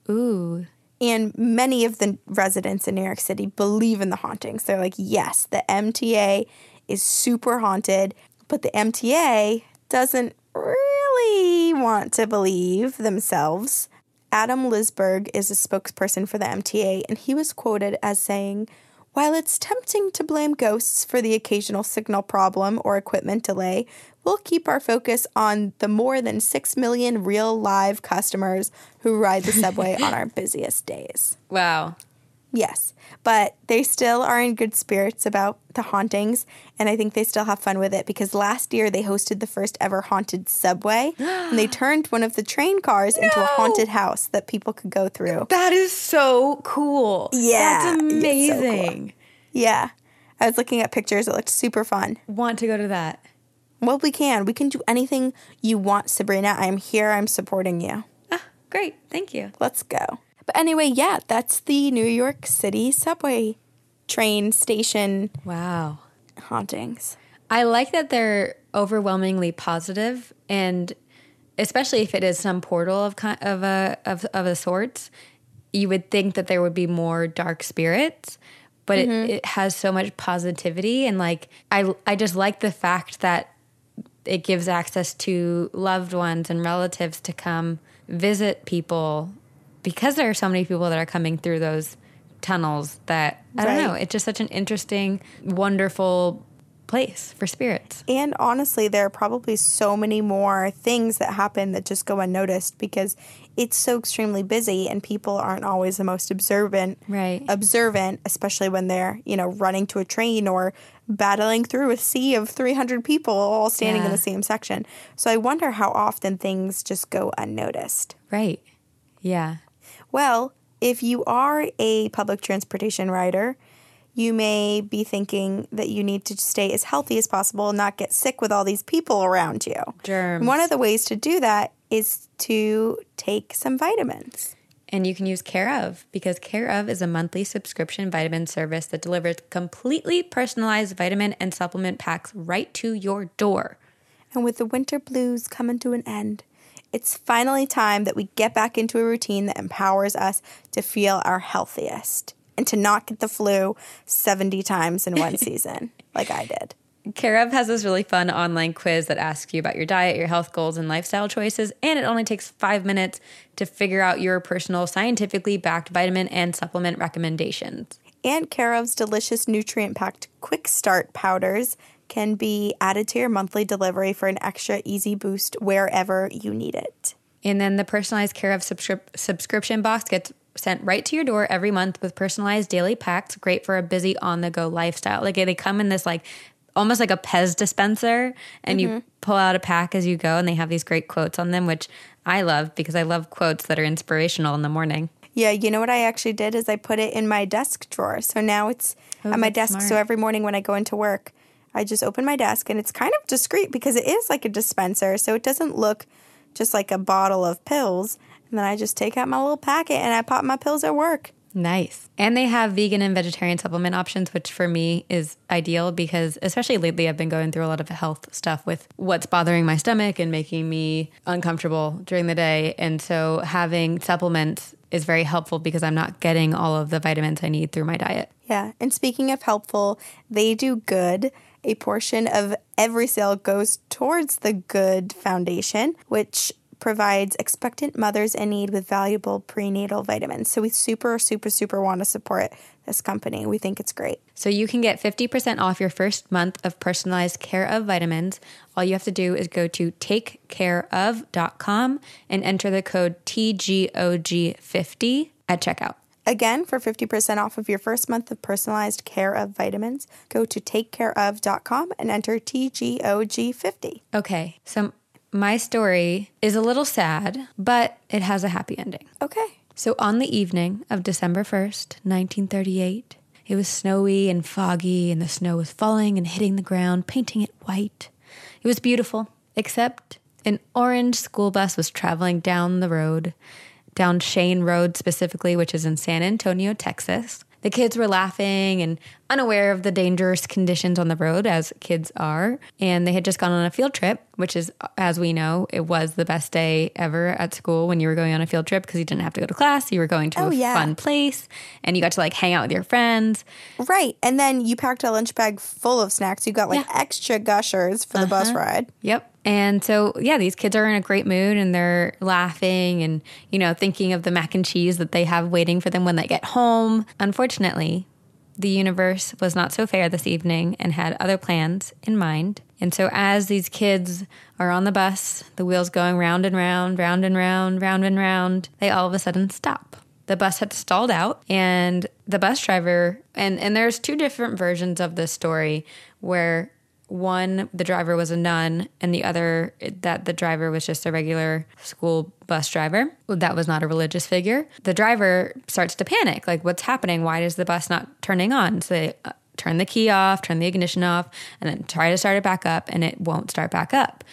Ooh. And many of the residents in New York City believe in the hauntings. They're like, yes, the MTA is super haunted, but the MTA doesn't really want to believe themselves. Adam Lisberg is a spokesperson for the MTA, and he was quoted as saying, While it's tempting to blame ghosts for the occasional signal problem or equipment delay, we'll keep our focus on the more than 6 million real live customers who ride the subway on our busiest days. Wow. Yes, but they still are in good spirits about the hauntings, and I think they still have fun with it because last year they hosted the first ever haunted subway, and they turned one of the train cars into a haunted house that people could go through. That is so cool. Yeah, That's it's so cool. amazing. Yeah, I was looking at pictures; it looked super fun. Want to go to that. Well, we can. We can do anything you want, Sabrina. I'm here. I'm supporting you. Ah, great. Thank you. Let's go. But anyway, yeah, that's the New York City subway train station Wow. hauntings. I like that they're overwhelmingly positive, and especially if it is some portal of of a of of a sorts, you would think that there would be more dark spirits, but it, mm-hmm. it has so much positivity, and like I I just like the fact that it gives access to loved ones and relatives to come visit people because there are so many people that are coming through those tunnels that I don't know. It's just such an interesting, wonderful place for spirits. And honestly, there are probably so many more things that happen that just go unnoticed because it's so extremely busy and people aren't always the most observant. Right. Observant, especially when they're, you know, running to a train or battling through a sea of 300 people all standing in the same section. So I wonder how often things just go unnoticed. Right. Yeah. Well, if you are a public transportation rider, you may be thinking that you need to stay as healthy as possible and not get sick with all these people around you. Germs. One of the ways to do that is to take some vitamins. And you can use Care of because Care of is a monthly subscription vitamin service that delivers completely personalized vitamin and supplement packs right to your door. And with the winter blues coming to an end, it's finally time that we get back into a routine that empowers us to feel our healthiest and to not get the flu 70 times in one season like I did. Care of has this really fun online quiz that asks you about your diet, your health goals, and lifestyle choices. And it only takes five minutes to figure out your personal, scientifically backed vitamin and supplement recommendations. And Care of's delicious nutrient packed quick start powders can be added to your monthly delivery for an extra easy boost wherever you need it. And then the personalized Care of subscri- subscription box gets sent right to your door every month with personalized daily packs, great for a busy on the go lifestyle. Like they come in this like almost like a Pez dispenser and you mm-hmm. pull out a pack as you go and they have these great quotes on them which I love because I love quotes that are inspirational in the morning. Yeah, you know what I actually did is I put it in my desk drawer. So now it's oh, at my desk. smart. So every morning when I go into work, I just open my desk and it's kind of discreet because it is like a dispenser. So it doesn't look just like a bottle of pills. And then I just take out my little packet and I pop my pills at work. Nice. And they have vegan and vegetarian supplement options, which for me is ideal because, especially lately, I've been going through a lot of health stuff with what's bothering my stomach and making me uncomfortable during the day. And so having supplements is very helpful because I'm not getting all of the vitamins I need through my diet. Yeah. And speaking of helpful, they do good. A portion of every sale goes towards the Good Foundation, which provides expectant mothers in need with valuable prenatal vitamins. So we super, super, super want to support this company. We think it's great. So you can get 50% off your first month of personalized care of vitamins. All you have to do is go to takecareof.com and enter the code TGOG50 at checkout. Again, for 50% off of your first month of personalized care of vitamins, go to takecareof.com and enter TGOG50. Okay, so my story is a little sad, but it has a happy ending. Okay. So on the evening of December 1st, 1938, it was snowy and foggy, and the snow was falling and hitting the ground, painting it white. It was beautiful, except an orange school bus was traveling down the road, down Shane Road specifically, which is in San Antonio, Texas. The kids were laughing and unaware of the dangerous conditions on the road, as kids are. And they had just gone on a field trip, which is, as we know, it was the best day ever at school when you were going on a field trip because you didn't have to go to class. You were going to Oh, a yeah. fun place and you got to like hang out with your friends. Right. And then you packed a lunch bag full of snacks. You got like Yeah. Uh-huh. extra gushers for the bus ride. Yep. And so, yeah, these kids are in a great mood and they're laughing and, you know, thinking of the mac and cheese that they have waiting for them when they get home. Unfortunately, the universe was not so fair this evening and had other plans in mind. And so, as these kids are on the bus, the wheels going round and round, round and round, round and round, they all of a sudden stop. The bus had stalled out, and the bus driver, and, and there's two different versions of this story where one the driver was a nun and the other that the driver was just a regular school bus driver. That was not a religious figure. The driver starts to panic like what's happening? Why is the bus not turning on? So they uh, turn the key off turn the ignition off and then try to start it back up and it won't start back up.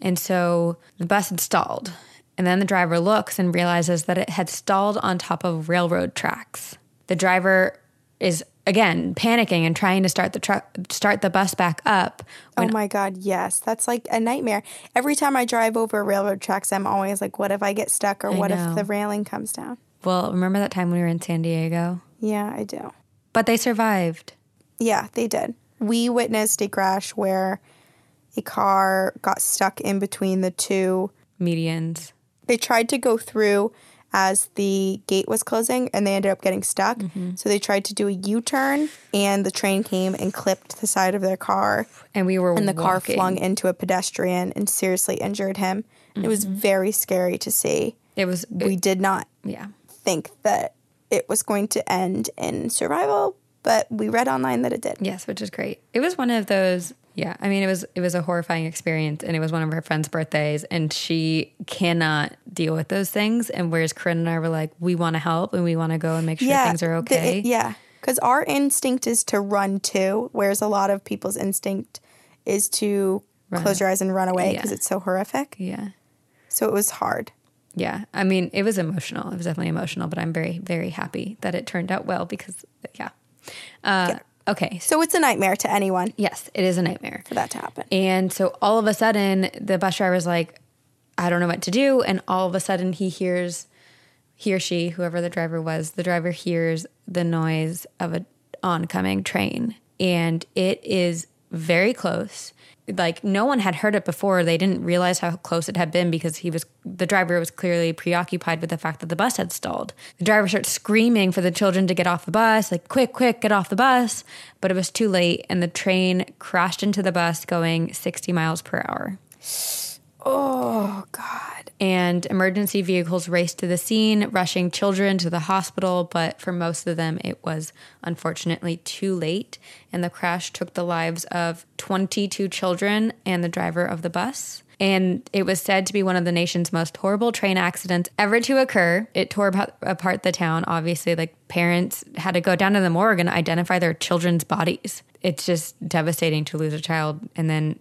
And so the bus had stalled. And then the driver looks and realizes that it had stalled on top of railroad tracks. The driver is again panicking and trying to start the truck start the bus back up oh my God, yes. That's like a nightmare. Every time I drive over railroad tracks, I'm always like, what if I get stuck or what know. if the railing comes down? well remember that time we were in san diego Yeah, I do. but they survived Yeah, they did. We witnessed a crash where a car got stuck in between the two. medians They tried to go through as the gate was closing and they ended up getting stuck. Mm-hmm. So they tried to do a U turn and the train came and clipped the side of their car. and we were And the car flung into a pedestrian and seriously injured him. It was mm-hmm. very scary to see. it was We did not yeah think that it was going to end in survival, but we read online that it did. yes which is great it was one of those yeah i mean it was it was a horrifying experience and it was one of her friend's birthdays and she cannot deal with those things and whereas corinne and i were like we want to help and we want to go and make sure things are okay it- yeah. Because our instinct is to run too, whereas a lot of people's instinct is to close your eyes and run away because Yeah. it's so horrific. Yeah. So it was hard. Yeah. I mean, it was emotional. It was definitely emotional, but I'm very, very happy that it turned out well because, yeah. Uh, Okay. So, it's a nightmare to anyone yes, it is a nightmare. for that to happen. And so all of a sudden, the bus driver's like, I don't know what to do. And all of a sudden, he hears, he or she, whoever the driver was, the driver hears the noise of an oncoming train. And it is very close. Like no one had heard it before. They didn't realize how close it had been because he was, the driver was clearly preoccupied with the fact that the bus had stalled. The driver starts screaming for the children to get off the bus, like, quick, quick, get off the bus. But it was too late and the train crashed into the bus going 60 miles per hour Oh, God. and emergency vehicles raced to the scene, rushing children to the hospital. But for most of them, it was unfortunately too late, and the crash took the lives of 22 children and the driver of the bus. And it was said to be one of the nation's most horrible train accidents ever to occur. It tore apart- the town. Obviously, like parents had to go down to the morgue and identify their children's bodies. It's just devastating to lose a child, and then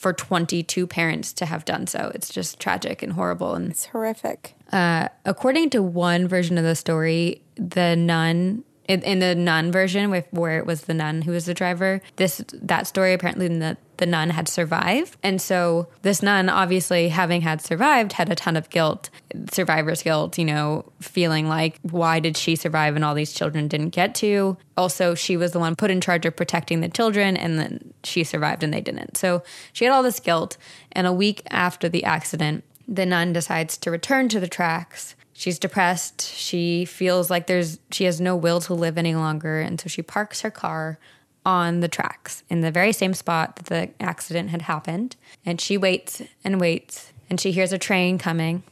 for 22 parents to have done so. It's just tragic and horrible. And It's horrific. uh, according to one version of the story, the nun in, in the nun version, with where it was the nun who was the driver, this that story apparently the the nun had survived, and so this nun, obviously having had survived, had a ton of guilt, survivor's guilt. You know, feeling like why did she survive and all these children didn't get to? Also, she was the one put in charge of protecting the children, and then she survived and they didn't. So she had all this guilt, and a week after the accident, the nun decides to return to the tracks. She's depressed. She feels like there's she has no will to live any longer, and so she parks her car on the tracks in the very same spot that the accident had happened. And she waits and waits, and she hears a train coming,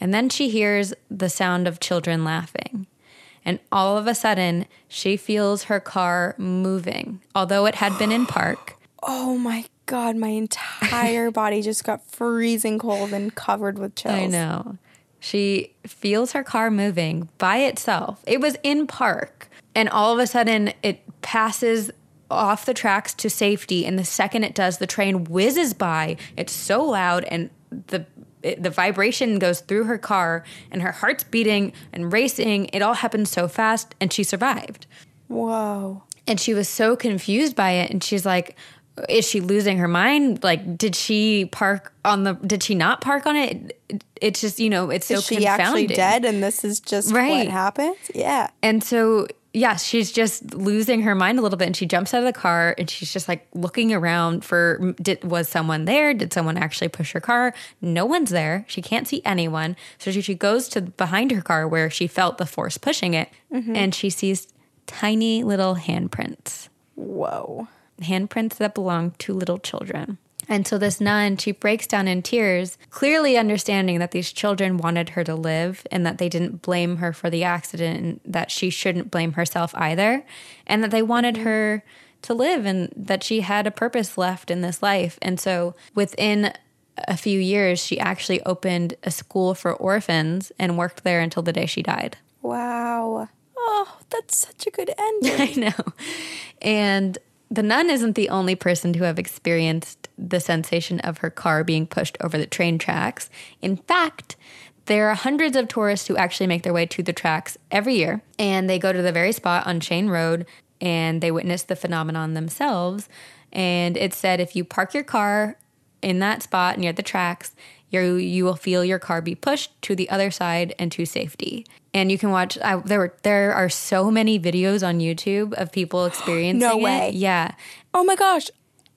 and then she hears the sound of children laughing. And all of a sudden, she feels her car moving, although it had been in park. Oh, my God. My entire body just got freezing cold and covered with chills. I know. She feels her car moving by itself. It was in park. And all of a sudden, it passes off the tracks to safety. And the second it does, the train whizzes by. It's so loud, and the it, the vibration goes through her car, and her heart's beating and racing. It all happened so fast, and she survived. Whoa. And she was so confused by it. And she's like, is she losing her mind? Like, did she park on the, did she not park on it? It- It's just, you know, it's so Is she actually dead and this is just what Right. happened? Yeah. And so, yeah, she's just losing her mind a little bit. And she jumps out of the car and she's just like looking around for, did, was someone there? Did someone actually push her car? No one's there. She can't see anyone. So she, she goes to behind her car where she felt the force pushing it. Mm-hmm. And she sees tiny little handprints. Whoa. handprints that belong to little children. And so this nun, she breaks down in tears, clearly understanding that these children wanted her to live and that they didn't blame her for the accident and that she shouldn't blame herself either, and that they wanted mm-hmm. her to live and that she had a purpose left in this life. And so within a few years, she actually opened a school for orphans and worked there until the day she died. Wow. Oh, that's such a good ending. I know. And the nun isn't the only person to have experienced the sensation of her car being pushed over the train tracks. In fact, there are hundreds of tourists who actually make their way to the tracks every year, and they go to the very spot on Shane Road and they witness the phenomenon themselves. And it said if you park your car in that spot near the tracks, you you will feel your car be pushed to the other side and to safety. And you can watch. I, there were there are so many videos on YouTube of people experiencing. No it. way. Yeah, Oh my gosh.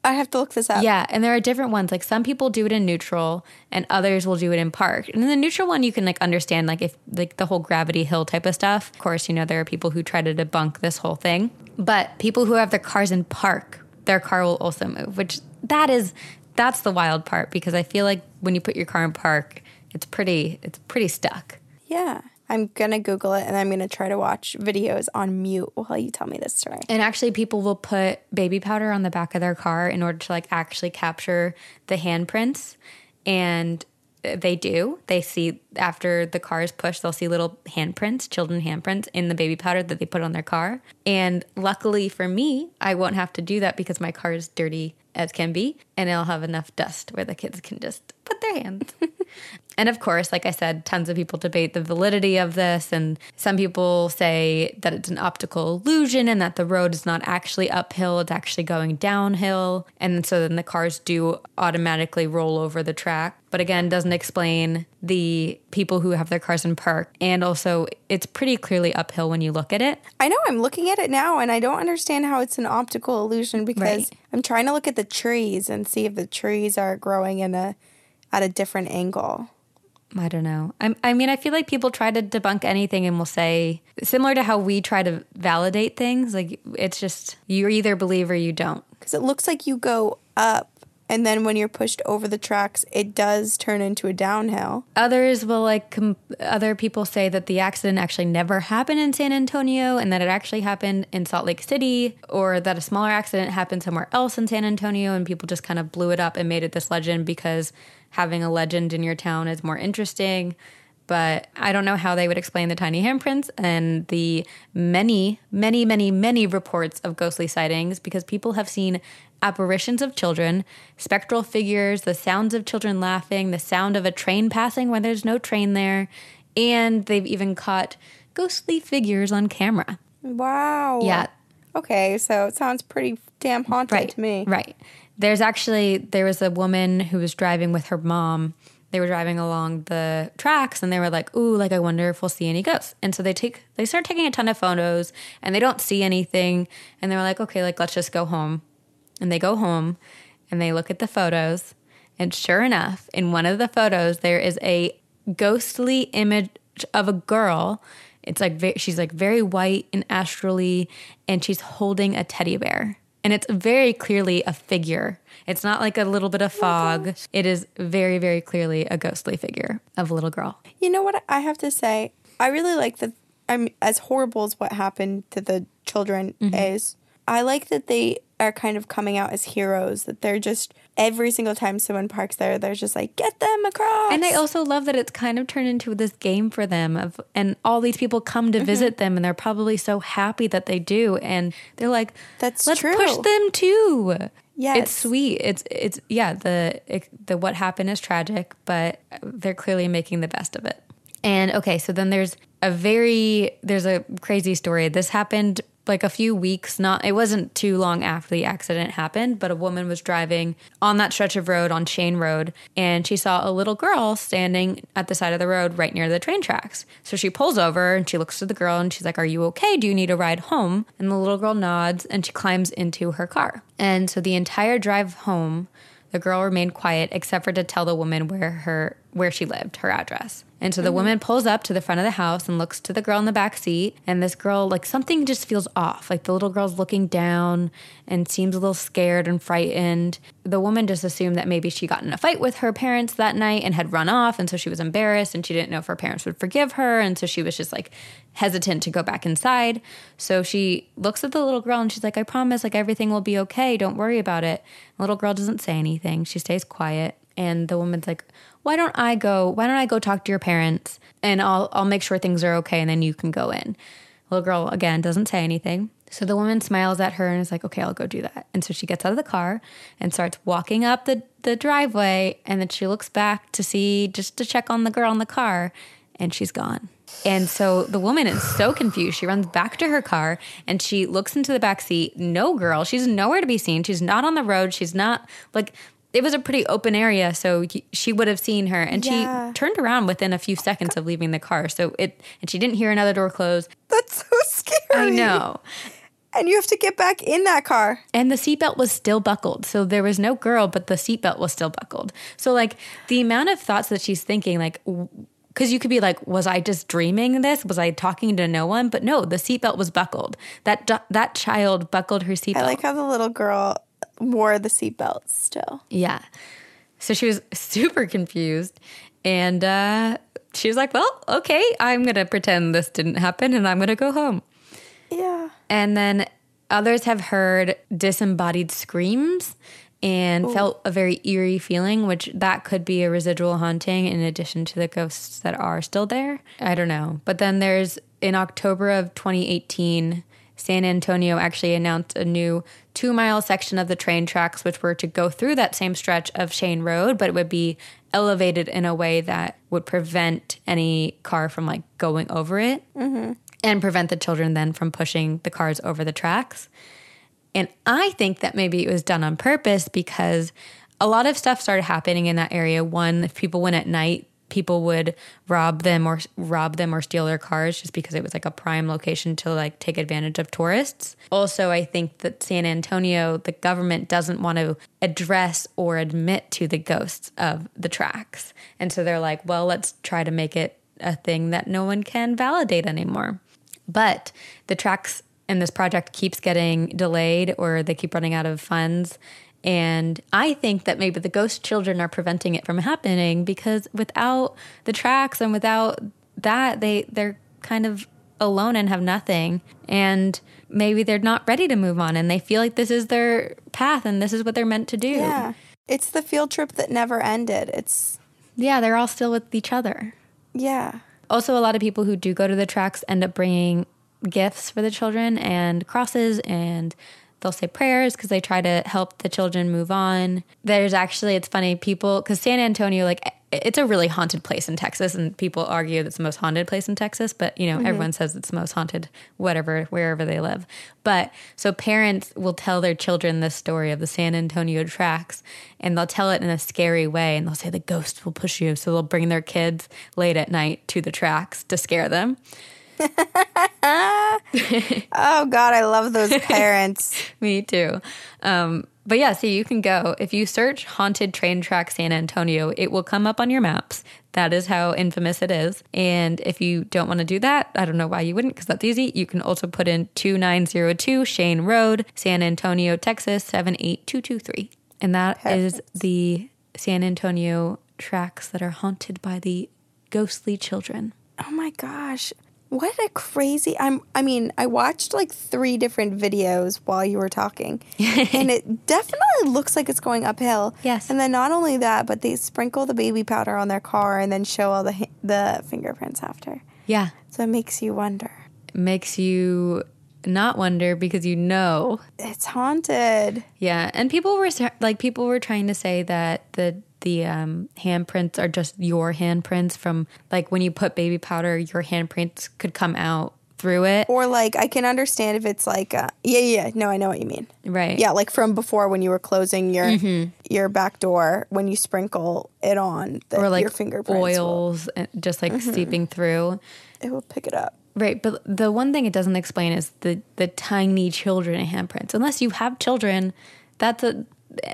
I have to look this up. yeah, and there are different ones. Like some people do it in neutral, and others will do it in park. And in the neutral one, you can like understand like if like the whole gravity hill type of stuff. Of course, you know there are people who try to debunk this whole thing, but people who have their cars in park, their car will also move. Which that is that's the wild part because I feel like when you put your car in park, it's pretty it's pretty stuck. Yeah. I'm going to Google it and I'm going to try to watch videos on mute while you tell me this story. And actually, people will put baby powder on the back of their car in order to like actually capture the handprints. And uh, they do. They see after the car is pushed, they'll see little handprints, children handprints in the baby powder that they put on their car. And luckily for me, I won't have to do that because my car is dirty as can be, and it'll have enough dust where the kids can just put their hands. and of course, like I said, tons of people debate the validity of this, and some people say that it's an optical illusion and that the road is not actually uphill, it's actually going downhill. And so then the cars do automatically roll over the track. But again, doesn't explain the people who have their cars in park. And also, it's pretty clearly uphill when you look at it. I know I'm looking at it now and I don't understand how it's an optical illusion because Right. I'm trying to look at the trees and see if the trees are growing in a at a different angle. I don't know. I, I mean, I feel like people try to debunk anything and will say, similar to how we try to validate things, like it's just you either believe or you don't. Because it looks like you go up and then when you're pushed over the tracks, it does turn into a downhill. Others will like, com- other people say that the accident actually never happened in San Antonio and that it actually happened in Salt Lake City, or that a smaller accident happened somewhere else in San Antonio and people just kind of blew it up and made it this legend because having a legend in your town is more interesting. But I don't know how they would explain the tiny handprints and the many, many, many, many reports of ghostly sightings because people have seen apparitions of children, spectral figures, the sounds of children laughing, the sound of a train passing when there's no train there, and they've even caught ghostly figures on camera. Wow. Yeah. Okay, so it sounds pretty damn haunted to me. Right. There's actually there was a woman who was driving with her mom. They were driving along the tracks and they were like, "Ooh, like I wonder if we'll see any ghosts." And so they take they start taking a ton of photos and they don't see anything and they were like, "Okay, like let's just go home." And they go home and they look at the photos and sure enough, in one of the photos there is a ghostly image of a girl. It's like she's like very white and astrally and she's holding a teddy bear. And it's very clearly a figure. It's not like a little bit of fog. it is very, very clearly a ghostly figure of a little girl. You know what I have to say? I really like that. I'm as horrible as what happened to the children Mm-hmm. is. I like that they are kind of coming out as heroes. That they're just every single time someone parks there, they're just like, get them across. And I also love that it's kind of turned into this game for them of and all these people come Mm-hmm. to visit them and they're probably so happy that they do and they're like That's let's true. push them too. Yes. It's sweet. It's it's yeah, the the what happened is tragic, but they're clearly making the best of it. And okay, so then there's a very there's a crazy story. This happened like a few weeks not it wasn't too long after the accident happened but a woman was driving on that stretch of road on Shane Road and she saw a little girl standing at the side of the road right near the train tracks. So she pulls over and she looks to the girl and she's like are you okay? Do you need a ride home? And the little girl nods and she climbs into her car. And so the entire drive home the girl remained quiet except for to tell the woman where her where she lived, her address. And so the woman pulls up to the front of the house and looks to the girl in the back seat. And this girl, like something just feels off. Like the little girl's looking down and seems a little scared and frightened. The woman just assumed that maybe she got in a fight with her parents that night and had run off. And so she was embarrassed and she didn't know if her parents would forgive her. And so she was just like hesitant to go back inside. So she looks at the little girl and she's like, I promise, like everything will be okay. Don't worry about it. The little girl doesn't say anything. She stays quiet. And the woman's like, why don't I go? Why don't I go talk to your parents and I'll I'll make sure things are okay and then you can go in. Little girl again doesn't say anything. So the woman smiles at her and is like, "Okay, I'll go do that." And so she gets out of the car and starts walking up the the driveway and then she looks back to see just to check on the girl in the car and she's gone. And so the woman is so confused. She runs back to her car and she looks into the back seat. No girl. She's nowhere to be seen. She's not on the road. She's not like it was a pretty open area, so she would have seen her. And Yeah. she turned around within a few seconds of leaving the car. So it and she didn't hear another door close. That's so scary. I know. And you have to get back in that car. And the seatbelt was still buckled. So there was no girl, but the seatbelt was still buckled. So, like, the amount of thoughts that she's thinking, like, because you could be like, was I just dreaming this? Was I talking to no one? But no, the seatbelt was buckled. That that child buckled her seatbelt. I like how the little girl wore the seatbelt still. Yeah. So she was super confused. And uh, she was like, well, okay, I'm going to pretend this didn't happen and I'm going to go home. Yeah. And then others have heard disembodied screams and felt a very eerie feeling, which that could be a residual haunting in addition to the ghosts that are still there. I don't know. But then there's in October of 2018, San Antonio actually announced a new two mile section of the train tracks, which were to go through that same stretch of Shane Road, but it would be elevated in a way that would prevent any car from like going over it mm-hmm. and prevent the children then from pushing the cars over the tracks. And I think that maybe it was done on purpose because a lot of stuff started happening in that area. One, if people went at night, people would rob them or rob them or steal their cars just because it was like a prime location to like take advantage of tourists. Also, I think that San Antonio, the government doesn't want to address or admit to the ghosts of the tracks. And so they're like, well, let's try to make it a thing that no one can validate anymore. But the tracks and this project keeps getting delayed or they keep running out of funds. And I think that maybe the ghost children are preventing it from happening because without the tracks and without that, they they're kind of alone and have nothing. And maybe they're not ready to move on and they feel like this is their path and this is what they're meant to do. Yeah. It's the field trip that never ended. It's, Yeah, they're all still with each other. yeah. Also, a lot of people who do go to the tracks end up bringing gifts for the children and crosses, and they'll say prayers because they try to help the children move on. There's actually, it's funny, people, because San Antonio, like, it's a really haunted place in Texas, and people argue that it's the most haunted place in Texas, but you know, mm-hmm. everyone says it's the most haunted, whatever, wherever they live. But so parents will tell their children this story of the San Antonio tracks, and they'll tell it in a scary way, and they'll say the ghost will push you. So they'll bring their kids late at night to the tracks to scare them. Oh, God, I love those parents. Me too. Um, but yeah, see, you can go. If you search Haunted Train Track San Antonio, it will come up on your maps. That is how infamous it is. And if you don't want to do that, I don't know why you wouldn't, because that's easy. You can also put in 2902 Shane Road, San Antonio, Texas 78223. And that is the San Antonio tracks that are haunted by the ghostly children. Oh my gosh. What a crazy I'm I mean, I watched like three different videos while you were talking. and it definitely looks like it's going uphill. Yes. And then not only that, but they sprinkle the baby powder on their car and then show all the the fingerprints after. Yeah. So it makes you wonder. Makes you not wonder because you know It's haunted. Yeah, and people were like people were trying to say that the the um, handprints are just your handprints from like when you put baby powder, your handprints could come out through it. Or like I can understand if it's like uh, yeah, yeah, yeah. no, I know what you mean. Right. Yeah, like from before when you were closing your your back door when you sprinkle it on the, Or like your fingerprints. will- oils and just like seeping through. it will pick it up. Right, but the one thing it doesn't explain is the the tiny children handprints. Unless you have children, that's a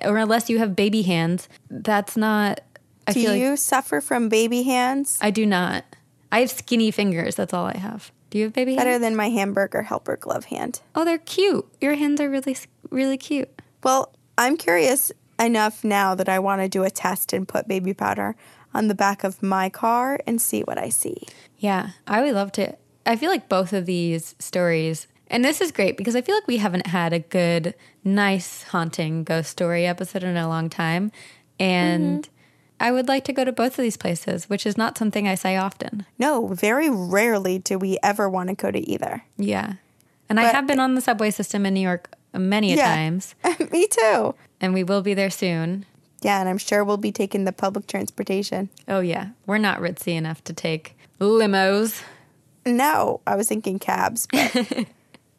or unless you have baby hands, that's not I Do you like suffer from baby hands? I do not. I have skinny fingers, that's all I have. Do you have baby hands? Better than my hamburger helper glove hand. Oh, they're cute. Your hands are really, really cute. Well, I'm curious enough now that I want to do a test and put baby powder on the back of my car and see what I see. Yeah, I would love to. I feel like both of these stories, and this is great because I feel like we haven't had a good, nice, haunting ghost story episode in a long time. And mm-hmm. I would like to go to both of these places, which is not something I say often. No, very rarely do we ever want to go to either. Yeah. And I have been on the subway system in New York many a Yeah. times, Me too. and we will be there soon. Yeah, and I'm sure we'll be taking the public transportation. Oh, yeah. We're not ritzy enough to take limos. No, I was thinking cabs, but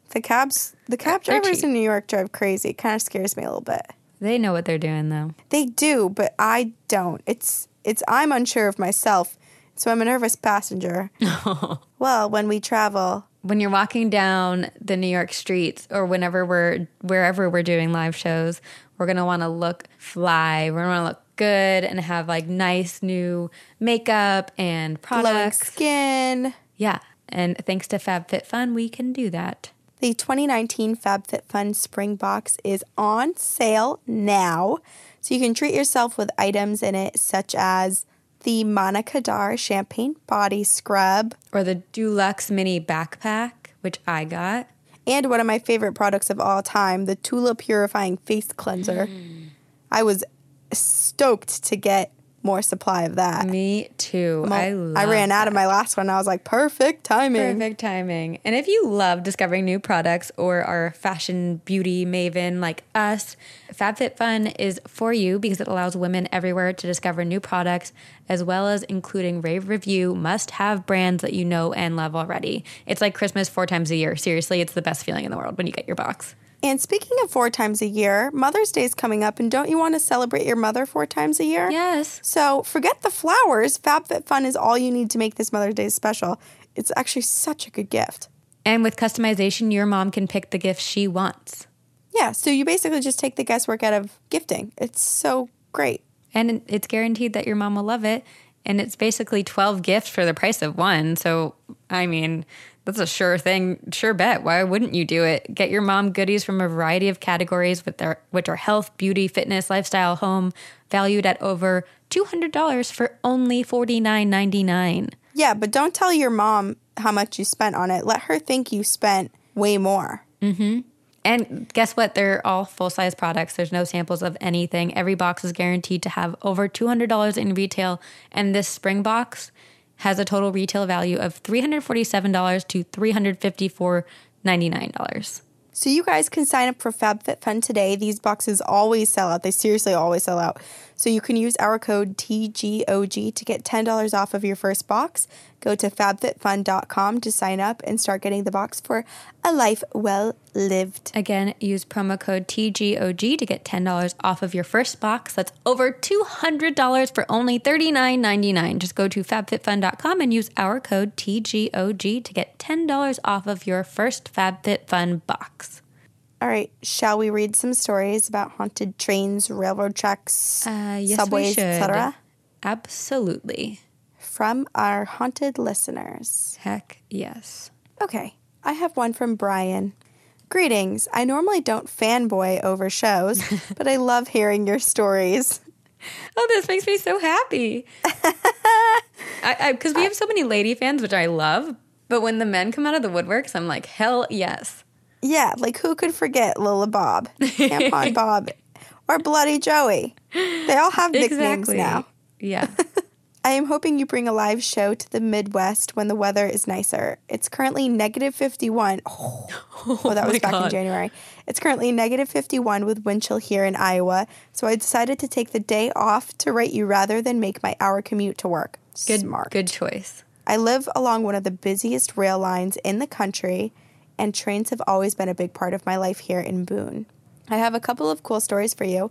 the cabs, the cab They're drivers cheap. in New York drive crazy. It kind of scares me a little bit. They know what they're doing, though. They do, but I don't. It's it's I'm unsure of myself, so I'm a nervous passenger. well, when we travel, when you're walking down the New York streets or whenever we're wherever we're doing live shows, we're gonna want to look fly. We're gonna want to look good and have like nice new makeup and glowing products. skin. Yeah, and thanks to FabFitFun, we can do that. The 2019 FabFitFun Spring Box is on sale now, so you can treat yourself with items in it such as the Monica Dar Champagne Body Scrub Or the Deux Lux Mini Backpack, which I got. and one of my favorite products of all time, the Tula Purifying Face Cleanser. Hmm. I was stoked to get more supply of that. Me too. I love I ran out of my last one. I was like, perfect timing. Perfect timing. And if you love discovering new products or are a fashion beauty maven like us, FabFitFun is for you because it allows women everywhere to discover new products as well as including rave review must have brands that you know and love already. It's like Christmas four times a year. Seriously, it's the best feeling in the world when you get your box. And speaking of four times a year, Mother's Day is coming up, and don't you want to celebrate your mother four times a year? Yes. So forget the flowers. FabFitFun is all you need to make this Mother's Day special. It's actually such a good gift. And with customization, your mom can pick the gift she wants. Yeah, so you basically just take the guesswork out of gifting. It's so great. And it's guaranteed that your mom will love it. And it's basically 12 gifts for the price of one. So, I mean, that's a sure thing, sure bet. Why wouldn't you do it? Get your mom goodies from a variety of categories with their which are health, beauty, fitness, lifestyle, home, valued at over $200 for only $49.99. Yeah, but don't tell your mom how much you spent on it. Let her think you spent way more. Mm-hmm. And guess what? They're all full size products. There's no samples of anything. Every box is guaranteed to have over $200 in retail. And this spring box has a total retail value of $347 to $354.99. So you guys can sign up for FabFitFun today. These boxes always sell out. They seriously always sell out. So you can use our code TGOG to get $10 off of your first box. Go to fabfitfun.com to sign up and start getting the box for a life well lived. Again, use promo code TGOG to get $10 off of your first box. That's over $200 for only $39.99. Just go to fabfitfun.com and use our code TGOG to get $10 off of your first FabFitFun box. All right, shall we read some stories about haunted trains, railroad tracks, Uh, yes, subways, etc. Absolutely. From our haunted listeners? Heck yes. Okay, I have one from Brian. Greetings. I normally don't fanboy over shows, but I love hearing your stories. Oh, this makes me so happy. Because we have so many lady fans, which I love. But when the men come out of the woodworks, I'm like, hell yes. Yeah, like who could forget Lola Bob, Tampon Bob, or Bloody Joey? They all have nicknames Exactly. now. Yeah. I am hoping you bring a live show to the Midwest when the weather is nicer. It's currently negative 51. Oh, oh, that was back in January. It's currently negative 51 with wind chill here in Iowa, so I decided to take the day off to write you rather than make my hour commute to work. Good, Smart. good choice. I live along one of the busiest rail lines in the country, and trains have always been a big part of my life here in Boone. I have a couple of cool stories for you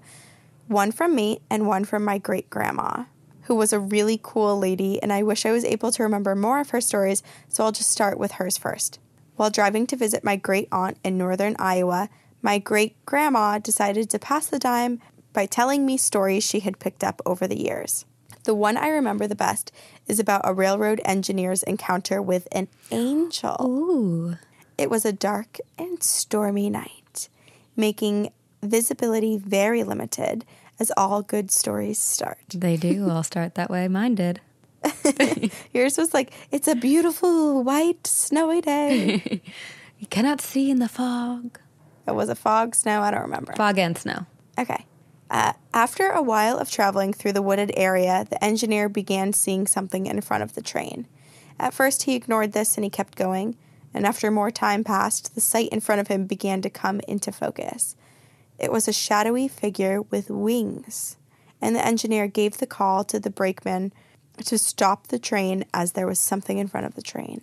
one from me and one from my great grandma, who was a really cool lady, and I wish I was able to remember more of her stories, so I'll just start with hers first. While driving to visit my great aunt in northern Iowa, my great grandma decided to pass the time by telling me stories she had picked up over the years. The one I remember the best is about a railroad engineer's encounter with an angel. Ooh. It was a dark and stormy night, making visibility very limited, as all good stories start. They do. I'll start that way. Mine did. Yours was like, it's a beautiful white snowy day. You cannot see in the fog. it was a fog, snow, I don't remember. Fog and snow. Okay. Uh, after a while of traveling through the wooded area, the engineer began seeing something in front of the train. At first, he ignored this and he kept going, and after more time passed, the sight in front of him began to come into focus. It was a shadowy figure with wings, and the engineer gave the call to the brakeman to stop the train as there was something in front of the train.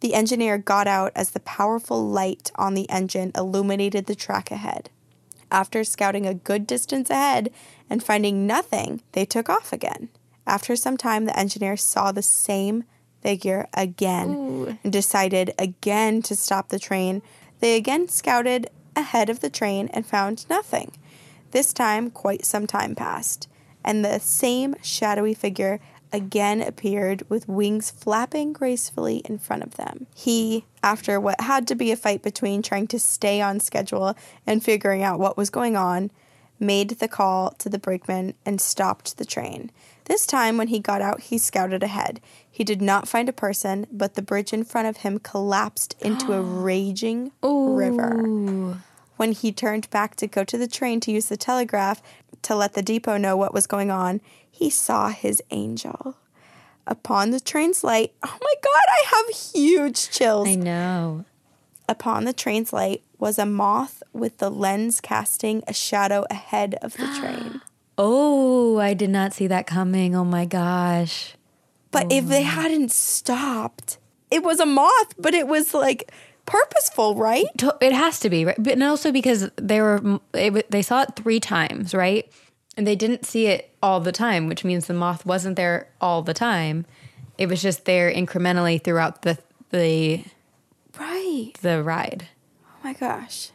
The engineer got out as the powerful light on the engine illuminated the track ahead. After scouting a good distance ahead and finding nothing, they took off again. After some time, the engineer saw the same figure again and decided again to stop the train. They again scouted ahead of the train and found nothing. This time, quite some time passed, and the same shadowy figure again appeared with wings flapping gracefully in front of them. He, after what had to be a fight between trying to stay on schedule and figuring out what was going on, made the call to the brakeman and stopped the train. This time, when he got out, he scouted ahead. He did not find a person, but the bridge in front of him collapsed into a raging river. When he turned back to go to the train to use the telegraph, to let the depot know what was going on, he saw his angel. Upon the train's light, oh my God, I have huge chills. I know. Upon the train's light was a moth with the lens casting a shadow ahead of the train. Oh, I did not see that coming. Oh my gosh. But if they mm. hadn't stopped, it was a moth, but it was like purposeful, right? It has to be, right? But and also because they were it, they saw it three times, right? And they didn't see it all the time, which means the moth wasn't there all the time. It was just there incrementally throughout the the Right. the ride. Oh my gosh.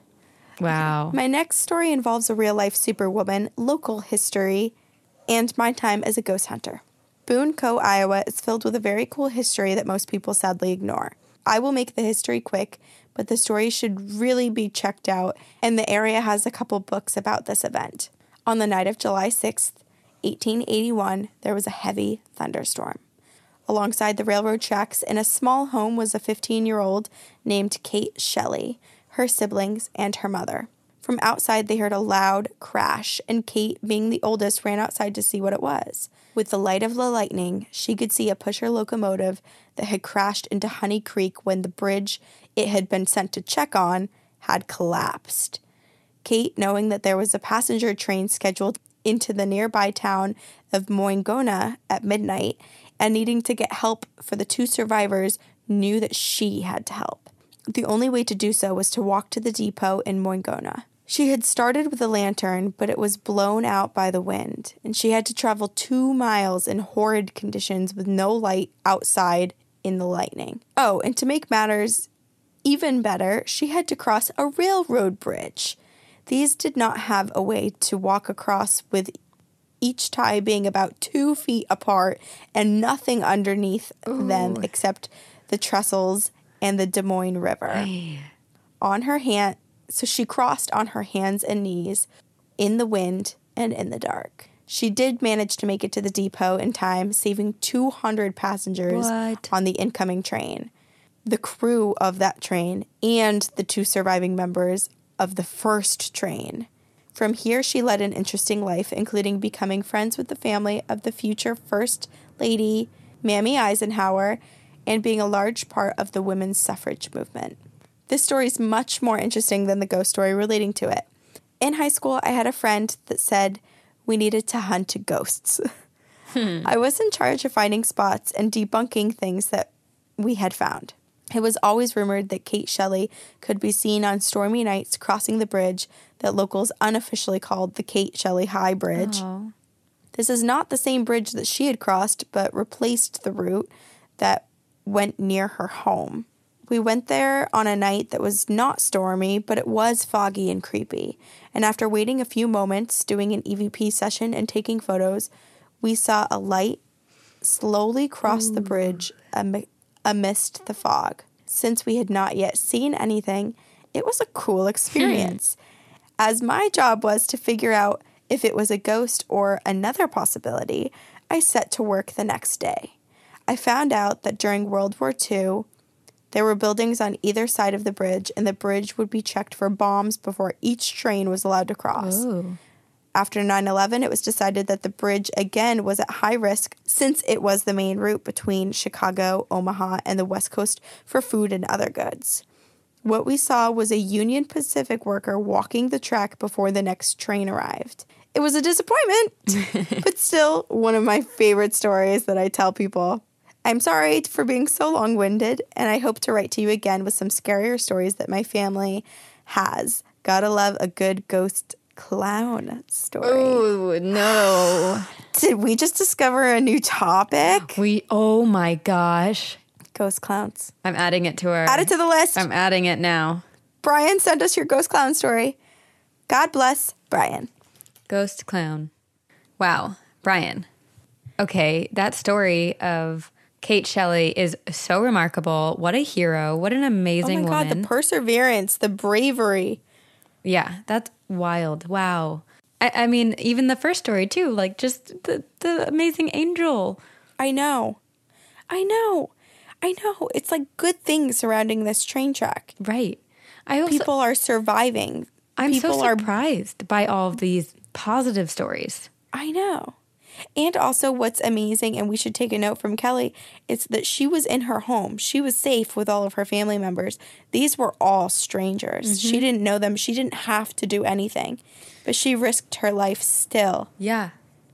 Wow. My next story involves a real life superwoman, local history, and my time as a ghost hunter. Boone Co., Iowa is filled with a very cool history that most people sadly ignore. I will make the history quick, but the story should really be checked out, and the area has a couple books about this event. On the night of July 6th, 1881, there was a heavy thunderstorm. Alongside the railroad tracks in a small home was a 15 year old named Kate Shelley, her siblings, and her mother. From outside, they heard a loud crash, and Kate, being the oldest, ran outside to see what it was. With the light of the lightning, she could see a pusher locomotive that had crashed into Honey Creek when the bridge it had been sent to check on had collapsed. Kate, knowing that there was a passenger train scheduled into the nearby town of Moingona at midnight, and needing to get help for the two survivors, knew that she had to help. The only way to do so was to walk to the depot in Moingona. She had started with a lantern, but it was blown out by the wind, and she had to travel two miles in horrid conditions with no light outside in the lightning. Oh, and to make matters even better, she had to cross a railroad bridge. These did not have a way to walk across with each tie being about two feet apart and nothing underneath them except the trestles and the Des Moines River. On her hand, so she crossed on her hands and knees in the wind and in the dark. She did manage to make it to the depot in time, saving 200 passengers What? on the incoming train. The crew of that train and the two surviving members of the first train. From here, she led an interesting life, including becoming friends with the family of the future First Lady, Mamie Eisenhower, and being a large part of the women's suffrage movement. This story is much more interesting than the ghost story relating to it. In high school, I had a friend that said we needed to hunt ghosts. Hmm. I was in charge of finding spots and debunking things that we had found. It was always rumored that Kate Shelley could be seen on stormy nights crossing the bridge that locals unofficially called the Kate Shelley High Bridge. Oh. This is not the same bridge that she had crossed, but replaced the route that went near her home. We went there on a night that was not stormy, but it was foggy and creepy. And after waiting a few moments, doing an EVP session and taking photos, we saw a light slowly cross the bridge am- amidst the fog. Since we had not yet seen anything, it was a cool experience. Hmm. As my job was to figure out if it was a ghost or another possibility, I set to work the next day. I found out that during World War II, there were buildings on either side of the bridge, and the bridge would be checked for bombs before each train was allowed to cross. Ooh. After 9 11, it was decided that the bridge again was at high risk since it was the main route between Chicago, Omaha, and the West Coast for food and other goods. What we saw was a Union Pacific worker walking the track before the next train arrived. It was a disappointment, but still one of my favorite stories that I tell people. I'm sorry for being so long winded, and I hope to write to you again with some scarier stories that my family has. Gotta love a good ghost clown story. Oh no. Did we just discover a new topic? We oh my gosh. Ghost clowns. I'm adding it to our Add it to the list. I'm adding it now. Brian, send us your ghost clown story. God bless Brian. Ghost clown. Wow. Brian. Okay, that story of Kate Shelley is so remarkable. What a hero. What an Oh amazing my God, woman. the perseverance, the bravery. yeah, that's wild. Wow. I, I mean, even the first story too, like just the, the amazing angel. I know. I know. I know. It's like good things surrounding this train track. Right. I also People are surviving. I'm People so are surprised by all of these positive stories. I know. And also, what's amazing, and we should take a note from Kelly, is that she was in her home. She was safe with all of her family members. These were all strangers. She mm-hmm. didn't know them. She didn't have to do anything, but she risked her life still Yeah.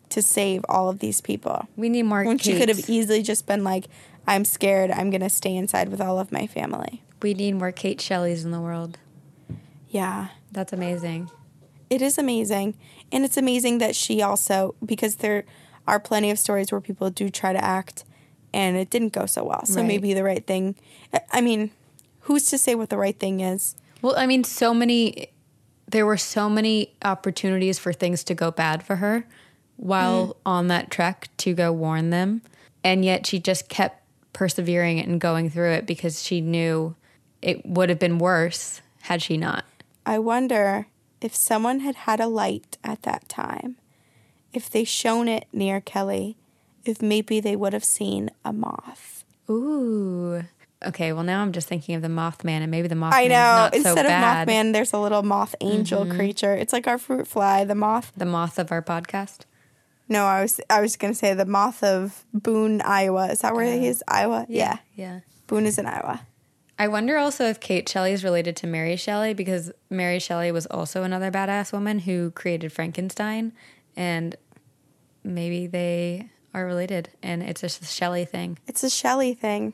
to save all of these people. We need more When she could have easily just been like, I'm scared. I'm going to stay inside with all of my family. We need more Kate Shelleys in the world. Yeah. That's amazing. It is amazing. And it's amazing that she also, because there are plenty of stories where people do try to act and it didn't go so well. So Right. maybe the right thing, I mean, who's to say what the right thing is? Well, I mean, so many, there were so many opportunities for things to go bad for her while mm. on that trek to go warn them. And yet she just kept persevering and going through it because she knew it would have been worse had she not. I wonder if someone had had a light at that time, if they shone it near Kelly, if maybe they would have seen a moth. Ooh. Okay, well, now I'm just thinking of the Mothman and maybe the Mothman I know. Instead so of bad. Mothman, there's a little moth angel mm-hmm. creature. It's like our fruit fly, the moth. The moth of our podcast. No, I was I was gonna say the moth of Boone, Iowa. Is that where uh, he is? Iowa? Yeah. Yeah. Boone is in Iowa. I wonder also if Kate Shelley is related to Mary Shelley because Mary Shelley was also another badass woman who created Frankenstein, and maybe they are related, and it's just a Shelley thing. It's a Shelley thing.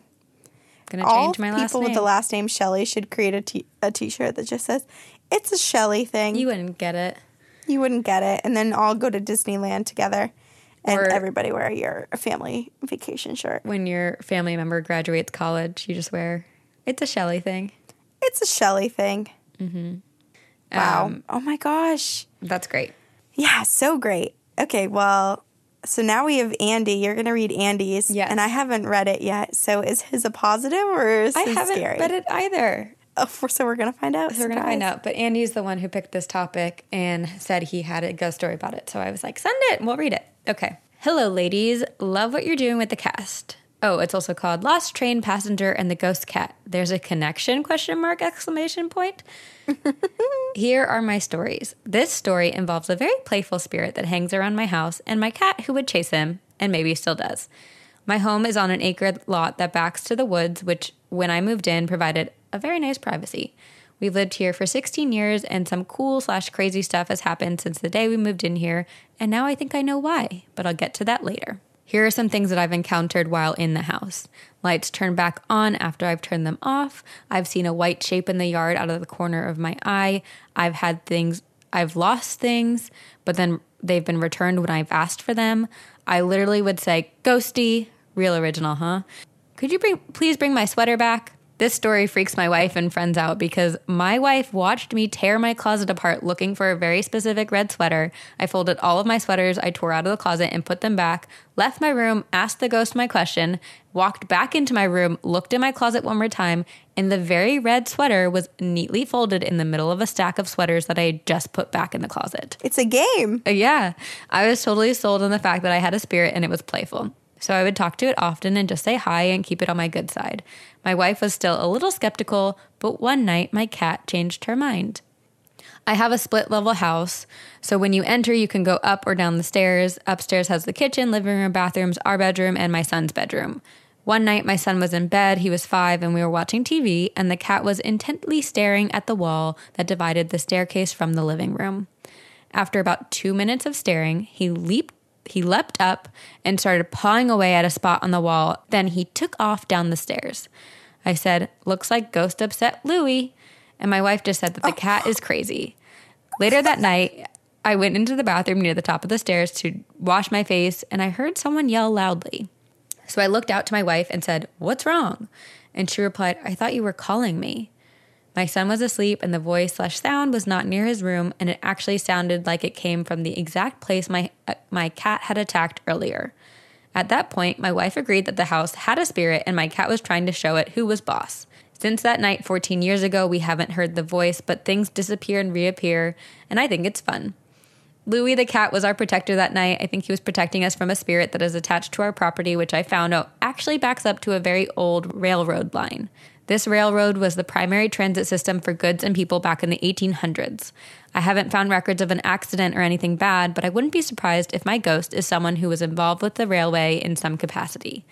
gonna All change my last people name. with the last name Shelley should create a t- a t-shirt that just says it's a Shelley thing. you You, wouldn't get it. You wouldn't get it, and then all go to Disneyland together, and Or- everybody wear your family vacation shirt. When your family member graduates college, you just wear it's a Shelley thing. It's a Shelley thing. Mm-hmm. Wow. Um, oh my gosh. That's great. Yeah, so great. Okay, well, so now we have Andy. You're going to read Andy's. Yes. And I haven't read it yet. So is his a positive or is I haven't scary? read it either. Oh, so we're going to find out. So we're gonna find out. But Andy's the one who picked this topic and said he had a ghost story about it. So I was like, send it and we'll read it. Okay. Hello, ladies. Love what you're doing with the cast. Oh, it's also called Lost Train Passenger and the Ghost Cat. There's a connection question mark exclamation point. Here are my stories. This story involves a very playful spirit that hangs around my house and my cat who would chase him and maybe still does. My home is on an acre lot that backs to the woods, which, when I moved in, provided a very nice privacy. We've lived here for 16 years, and some cool slash crazy stuff has happened since the day we moved in here, and now I think I know why, but I'll get to that later. Here are some things that I've encountered while in the house. Lights turn back on after I've turned them off. I've seen a white shape in the yard out of the corner of my eye. I've had things, I've lost things, but then they've been returned when I've asked for them. I literally would say, Ghosty, real original, huh? Could you bring, please bring my sweater back? This story freaks my wife and friends out because my wife watched me tear my closet apart looking for a very specific red sweater. I folded all of my sweaters I tore out of the closet and put them back, left my room, asked the ghost my question, walked back into my room, looked in my closet one more time, and the very red sweater was neatly folded in the middle of a stack of sweaters that I had just put back in the closet. It's a game. Uh, Yeah, I was totally sold on the fact that I had a spirit and it was playful. So I would talk to it often and just say hi and keep it on my good side. My wife was still a little skeptical, but one night my cat changed her mind. I have a split level house, so when you enter, you can go up or down the stairs. Upstairs has the kitchen, living room, bathrooms, our bedroom, and my son's bedroom. One night, my son was in bed, he was five, and we were watching TV, and the cat was intently staring at the wall that divided the staircase from the living room. After about two minutes of staring, he leaped he leapt up and started pawing away at a spot on the wall. Then he took off down the stairs. I said, Looks like Ghost upset Louie. And my wife just said that the oh. cat is crazy. Later that night, I went into the bathroom near the top of the stairs to wash my face and I heard someone yell loudly. So I looked out to my wife and said, What's wrong? And she replied, I thought you were calling me. My son was asleep, and the voice slash sound was not near his room, and it actually sounded like it came from the exact place my uh, my cat had attacked earlier. At that point, my wife agreed that the house had a spirit, and my cat was trying to show it who was boss. Since that night 14 years ago, we haven't heard the voice, but things disappear and reappear, and I think it's fun. Louis the cat was our protector that night. I think he was protecting us from a spirit that is attached to our property, which I found out actually backs up to a very old railroad line. This railroad was the primary transit system for goods and people back in the 1800s. I haven't found records of an accident or anything bad, but I wouldn't be surprised if my ghost is someone who was involved with the railway in some capacity.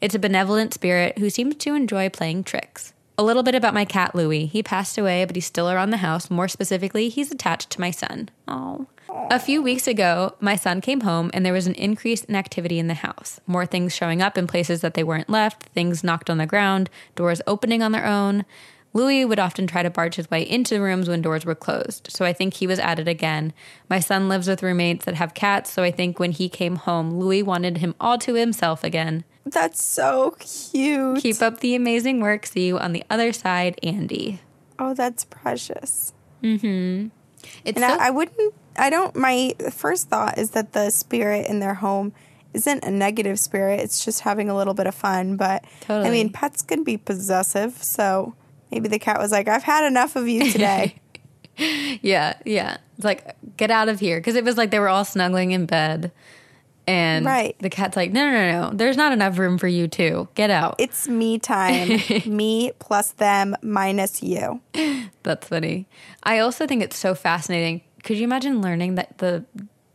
It's a benevolent spirit who seems to enjoy playing tricks. A little bit about my cat Louie. He passed away, but he's still around the house. More specifically, he's attached to my son. Oh. A few weeks ago, my son came home and there was an increase in activity in the house. More things showing up in places that they weren't left, things knocked on the ground, doors opening on their own. Louis would often try to barge his way into rooms when doors were closed, so I think he was at it again. My son lives with roommates that have cats, so I think when he came home, Louis wanted him all to himself again. That's so cute. Keep up the amazing work. See you on the other side, Andy. Oh, that's precious. Mm-hmm. It's And so- I, I wouldn't, I don't, my first thought is that the spirit in their home isn't a negative spirit. It's just having a little bit of fun. But I mean, pets can be possessive. So maybe the cat was like, I've had enough of you today. Yeah, yeah. It's like, get out of here. Because it was like they were all snuggling in bed. And Right. the cat's like, no, no, no, no. There's not enough room for you, too. Get out. it's me time. me plus them minus you. That's funny. I also think it's so fascinating. Could you imagine learning that the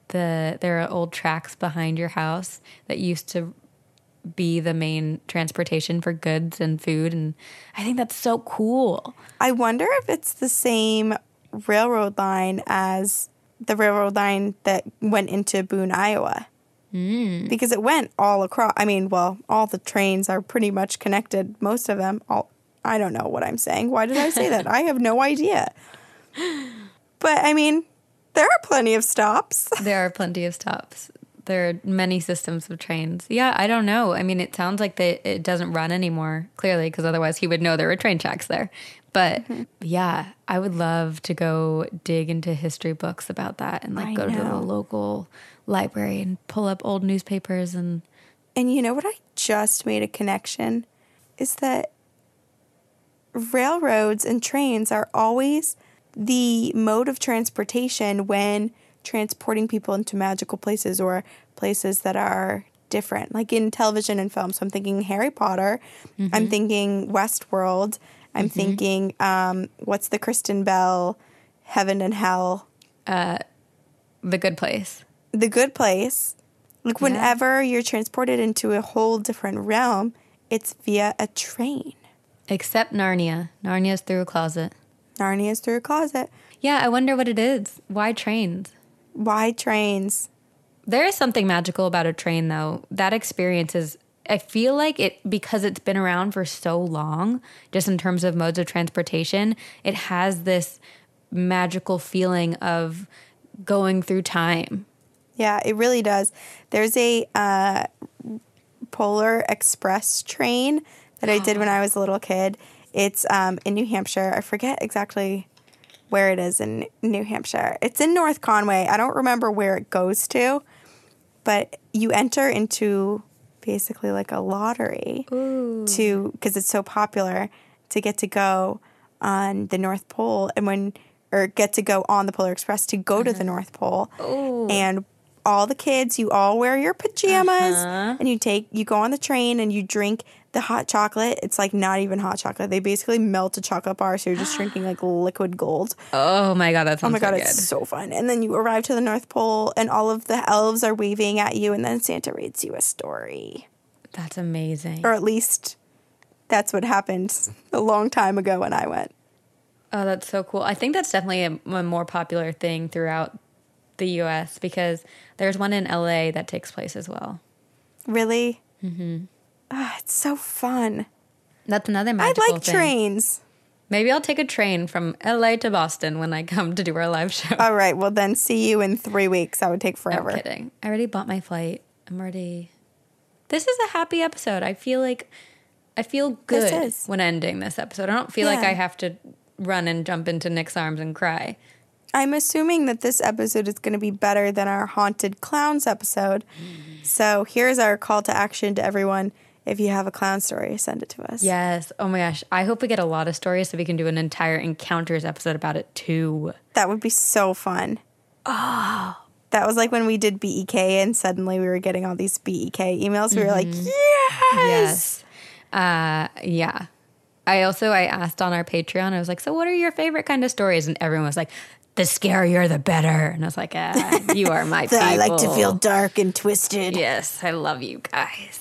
the there are old tracks behind your house that used to be the main transportation for goods and food and I think that's so cool. I wonder if it's the same railroad line as the railroad line that went into Boone, Iowa. Mm. Because it went all across. I mean, well, all the trains are pretty much connected. Most of them. All I don't know what I'm saying. Why did I say that? I have no idea. But I mean, there are plenty of stops. There are plenty of stops. There are many systems of trains. Yeah, I don't know. I mean, it sounds like that it doesn't run anymore, clearly, because otherwise he would know there were train tracks there. But mm-hmm. yeah, I would love to go dig into history books about that and like I go to the local library and pull up old newspapers and And you know what I just made a connection is that railroads and trains are always the mode of transportation when transporting people into magical places or places that are different. Like in television and film. So I'm thinking Harry Potter. I'm mm-hmm. thinking Westworld. I'm mm-hmm. thinking um, what's the Kristen Bell Heaven and Hell uh, the good place. the good place like Yeah. whenever you're transported into a whole different realm it's via a train Except Narnia. Narnia's through a closet. Narnia's through a closet Yeah, I wonder what it is. Why trains? why trains There is something magical about a train, though. That experience is, I feel like it, because it's been around for so long, just in terms of modes of transportation, it has this magical feeling of going through time. yeah it really does there's a uh, polar express train that i did when i was a little kid it's um, in new hampshire. I forget exactly where it is in new hampshire. It's in north conway. I don't remember where it goes to but you enter into basically like a lottery to because it's so popular to get to go on the North Pole and when or get to go on the Polar Express to go to the North Pole. And all the kids you all wear your pajamas and you take you go on the train and you drink the hot chocolate it's like not even hot chocolate they basically melt a chocolate bar so you're just drinking like liquid gold Oh my God, that Oh sounds my god, so it's good. so fun. And then you arrive to the North Pole and all of the elves are waving at you and then Santa reads you a story. That's amazing. Or at least that's what happened a long time ago when I went. Oh, that's so cool. I think that's definitely a, a more popular thing throughout the US because there's one in LA that takes place as well. Really? Mm-hmm. Ah, it's so fun. That's another magical I like thing. trains. Maybe I'll take a train from LA to Boston when I come to do our live show. All right, well then see you in three weeks. That would take I'm forever. kidding. I already bought my flight. I'm already. This is a happy episode. I feel like I feel good when ending this episode. I don't feel like I have to run and jump into Nick's arms and cry. I'm assuming that this episode is going to be better than our haunted clowns episode. So here's our call to action to everyone. If you have a clown story, send it to us. Yes. Oh my gosh. I hope we get a lot of stories so we can do an entire encounters episode about it too. That would be so fun. Oh. That was like when we did BEK and suddenly we were getting all these BEK emails. We were like, yes. Yes. Uh, yeah. I also I asked on our Patreon. I was like, "So, what are your favorite kind of stories?" And everyone was like, the scarier the better. And I was like, ah, you are my people. I like to feel dark and twisted. Yes, I love you guys.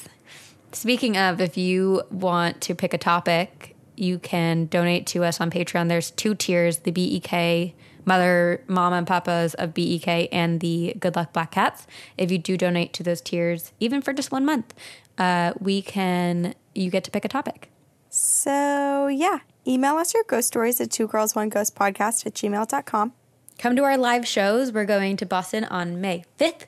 Speaking of, if you want to pick a topic, you can donate to us on Patreon. There's two tiers the BEK, Mother, Mama, and Papas of BEK, and the Good Luck Black Cats. If you do donate to those tiers, even for just one month, uh, we can, you get to pick a topic. So, yeah, email us your ghost stories at two girls, one ghost podcast at gmail.com. Come to our live shows. We're going to Boston on May 5th.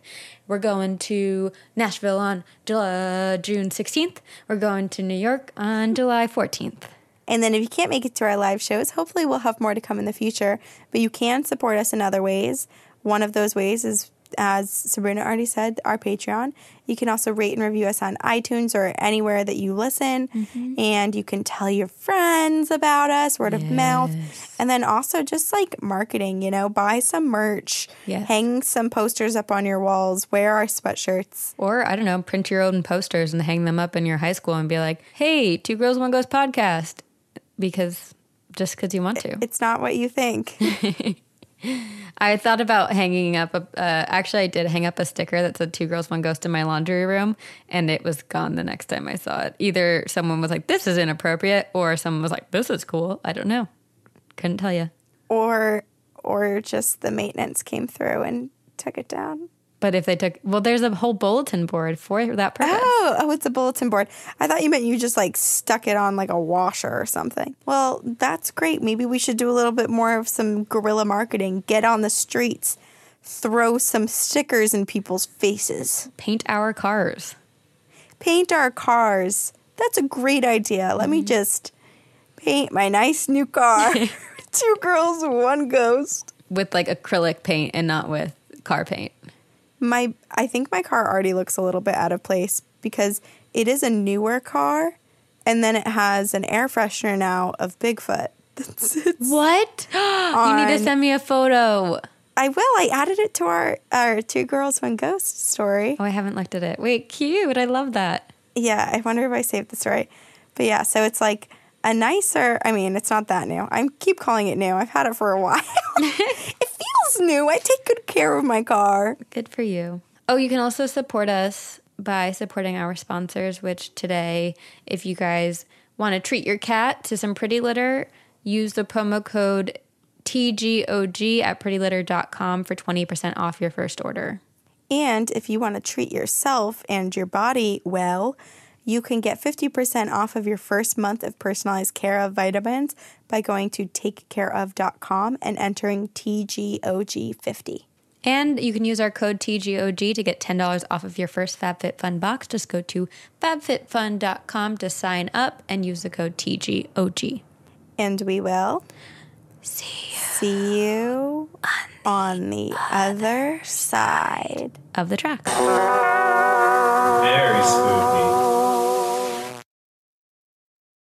We're going to Nashville on July, June 16th. We're going to New York on July 14th. And then if you can't make it to our live shows, hopefully we'll have more to come in the future. But you can support us in other ways. One of those ways is as Sabrina already said, our Patreon. You can also rate and review us on iTunes or anywhere that you listen. Mm-hmm. And you can tell your friends about us, word yes. of mouth. And then also just like marketing, you know, buy some merch, yes. hang some posters up on your walls, wear our sweatshirts. Or, I don't know, print your own posters and hang them up in your high school and be like, hey, Two Girls, One Ghost podcast. Because just because you want to. It's not what you think. I thought about hanging up a. Uh, actually, I did hang up a sticker that said two girls, one ghost in my laundry room, and it was gone the next time I saw it. Either someone was like, this is inappropriate, or someone was like, this is cool. I don't know. Couldn't tell you. Or, or just the maintenance came through and took it down. But if they took, well, there's a whole bulletin board for that purpose. Oh, oh, it's a bulletin board. I thought you meant you just like stuck it on like a washer or something. Well, that's great. Maybe we should do a little bit more of some guerrilla marketing. Get on the streets, throw some stickers in people's faces, paint our cars. Paint our cars. That's a great idea. Let mm-hmm. me just paint my nice new car. Two girls, one ghost. With like acrylic paint and not with car paint my I think my car already looks a little bit out of place because it is a newer car and then it has an air freshener now of Bigfoot. what? you need to send me a photo. I will. I added it to our our two girls one ghost story. Oh, I haven't looked at it. Wait, cute. I love that. Yeah, I wonder if I saved the story. But yeah, so it's like a nicer. I mean, it's not that new. I keep calling it new. I've had it for a while. it feels new. I take good care of my car. Good for you. Oh, you can also support us by supporting our sponsors, which today, if you guys want to treat your cat to some pretty litter, use the promo code TGOG at prettylitter.com for 20% off your first order. And if you want to treat yourself and your body well, you can get 50% off of your first month of personalized care of vitamins by going to takecareof.com and entering TGOG50. And you can use our code TGOG to get $10 off of your first FabFitFun box. Just go to fabfitfun.com to sign up and use the code TGOG. And we will see you, see you on the, on the other side of the tracks.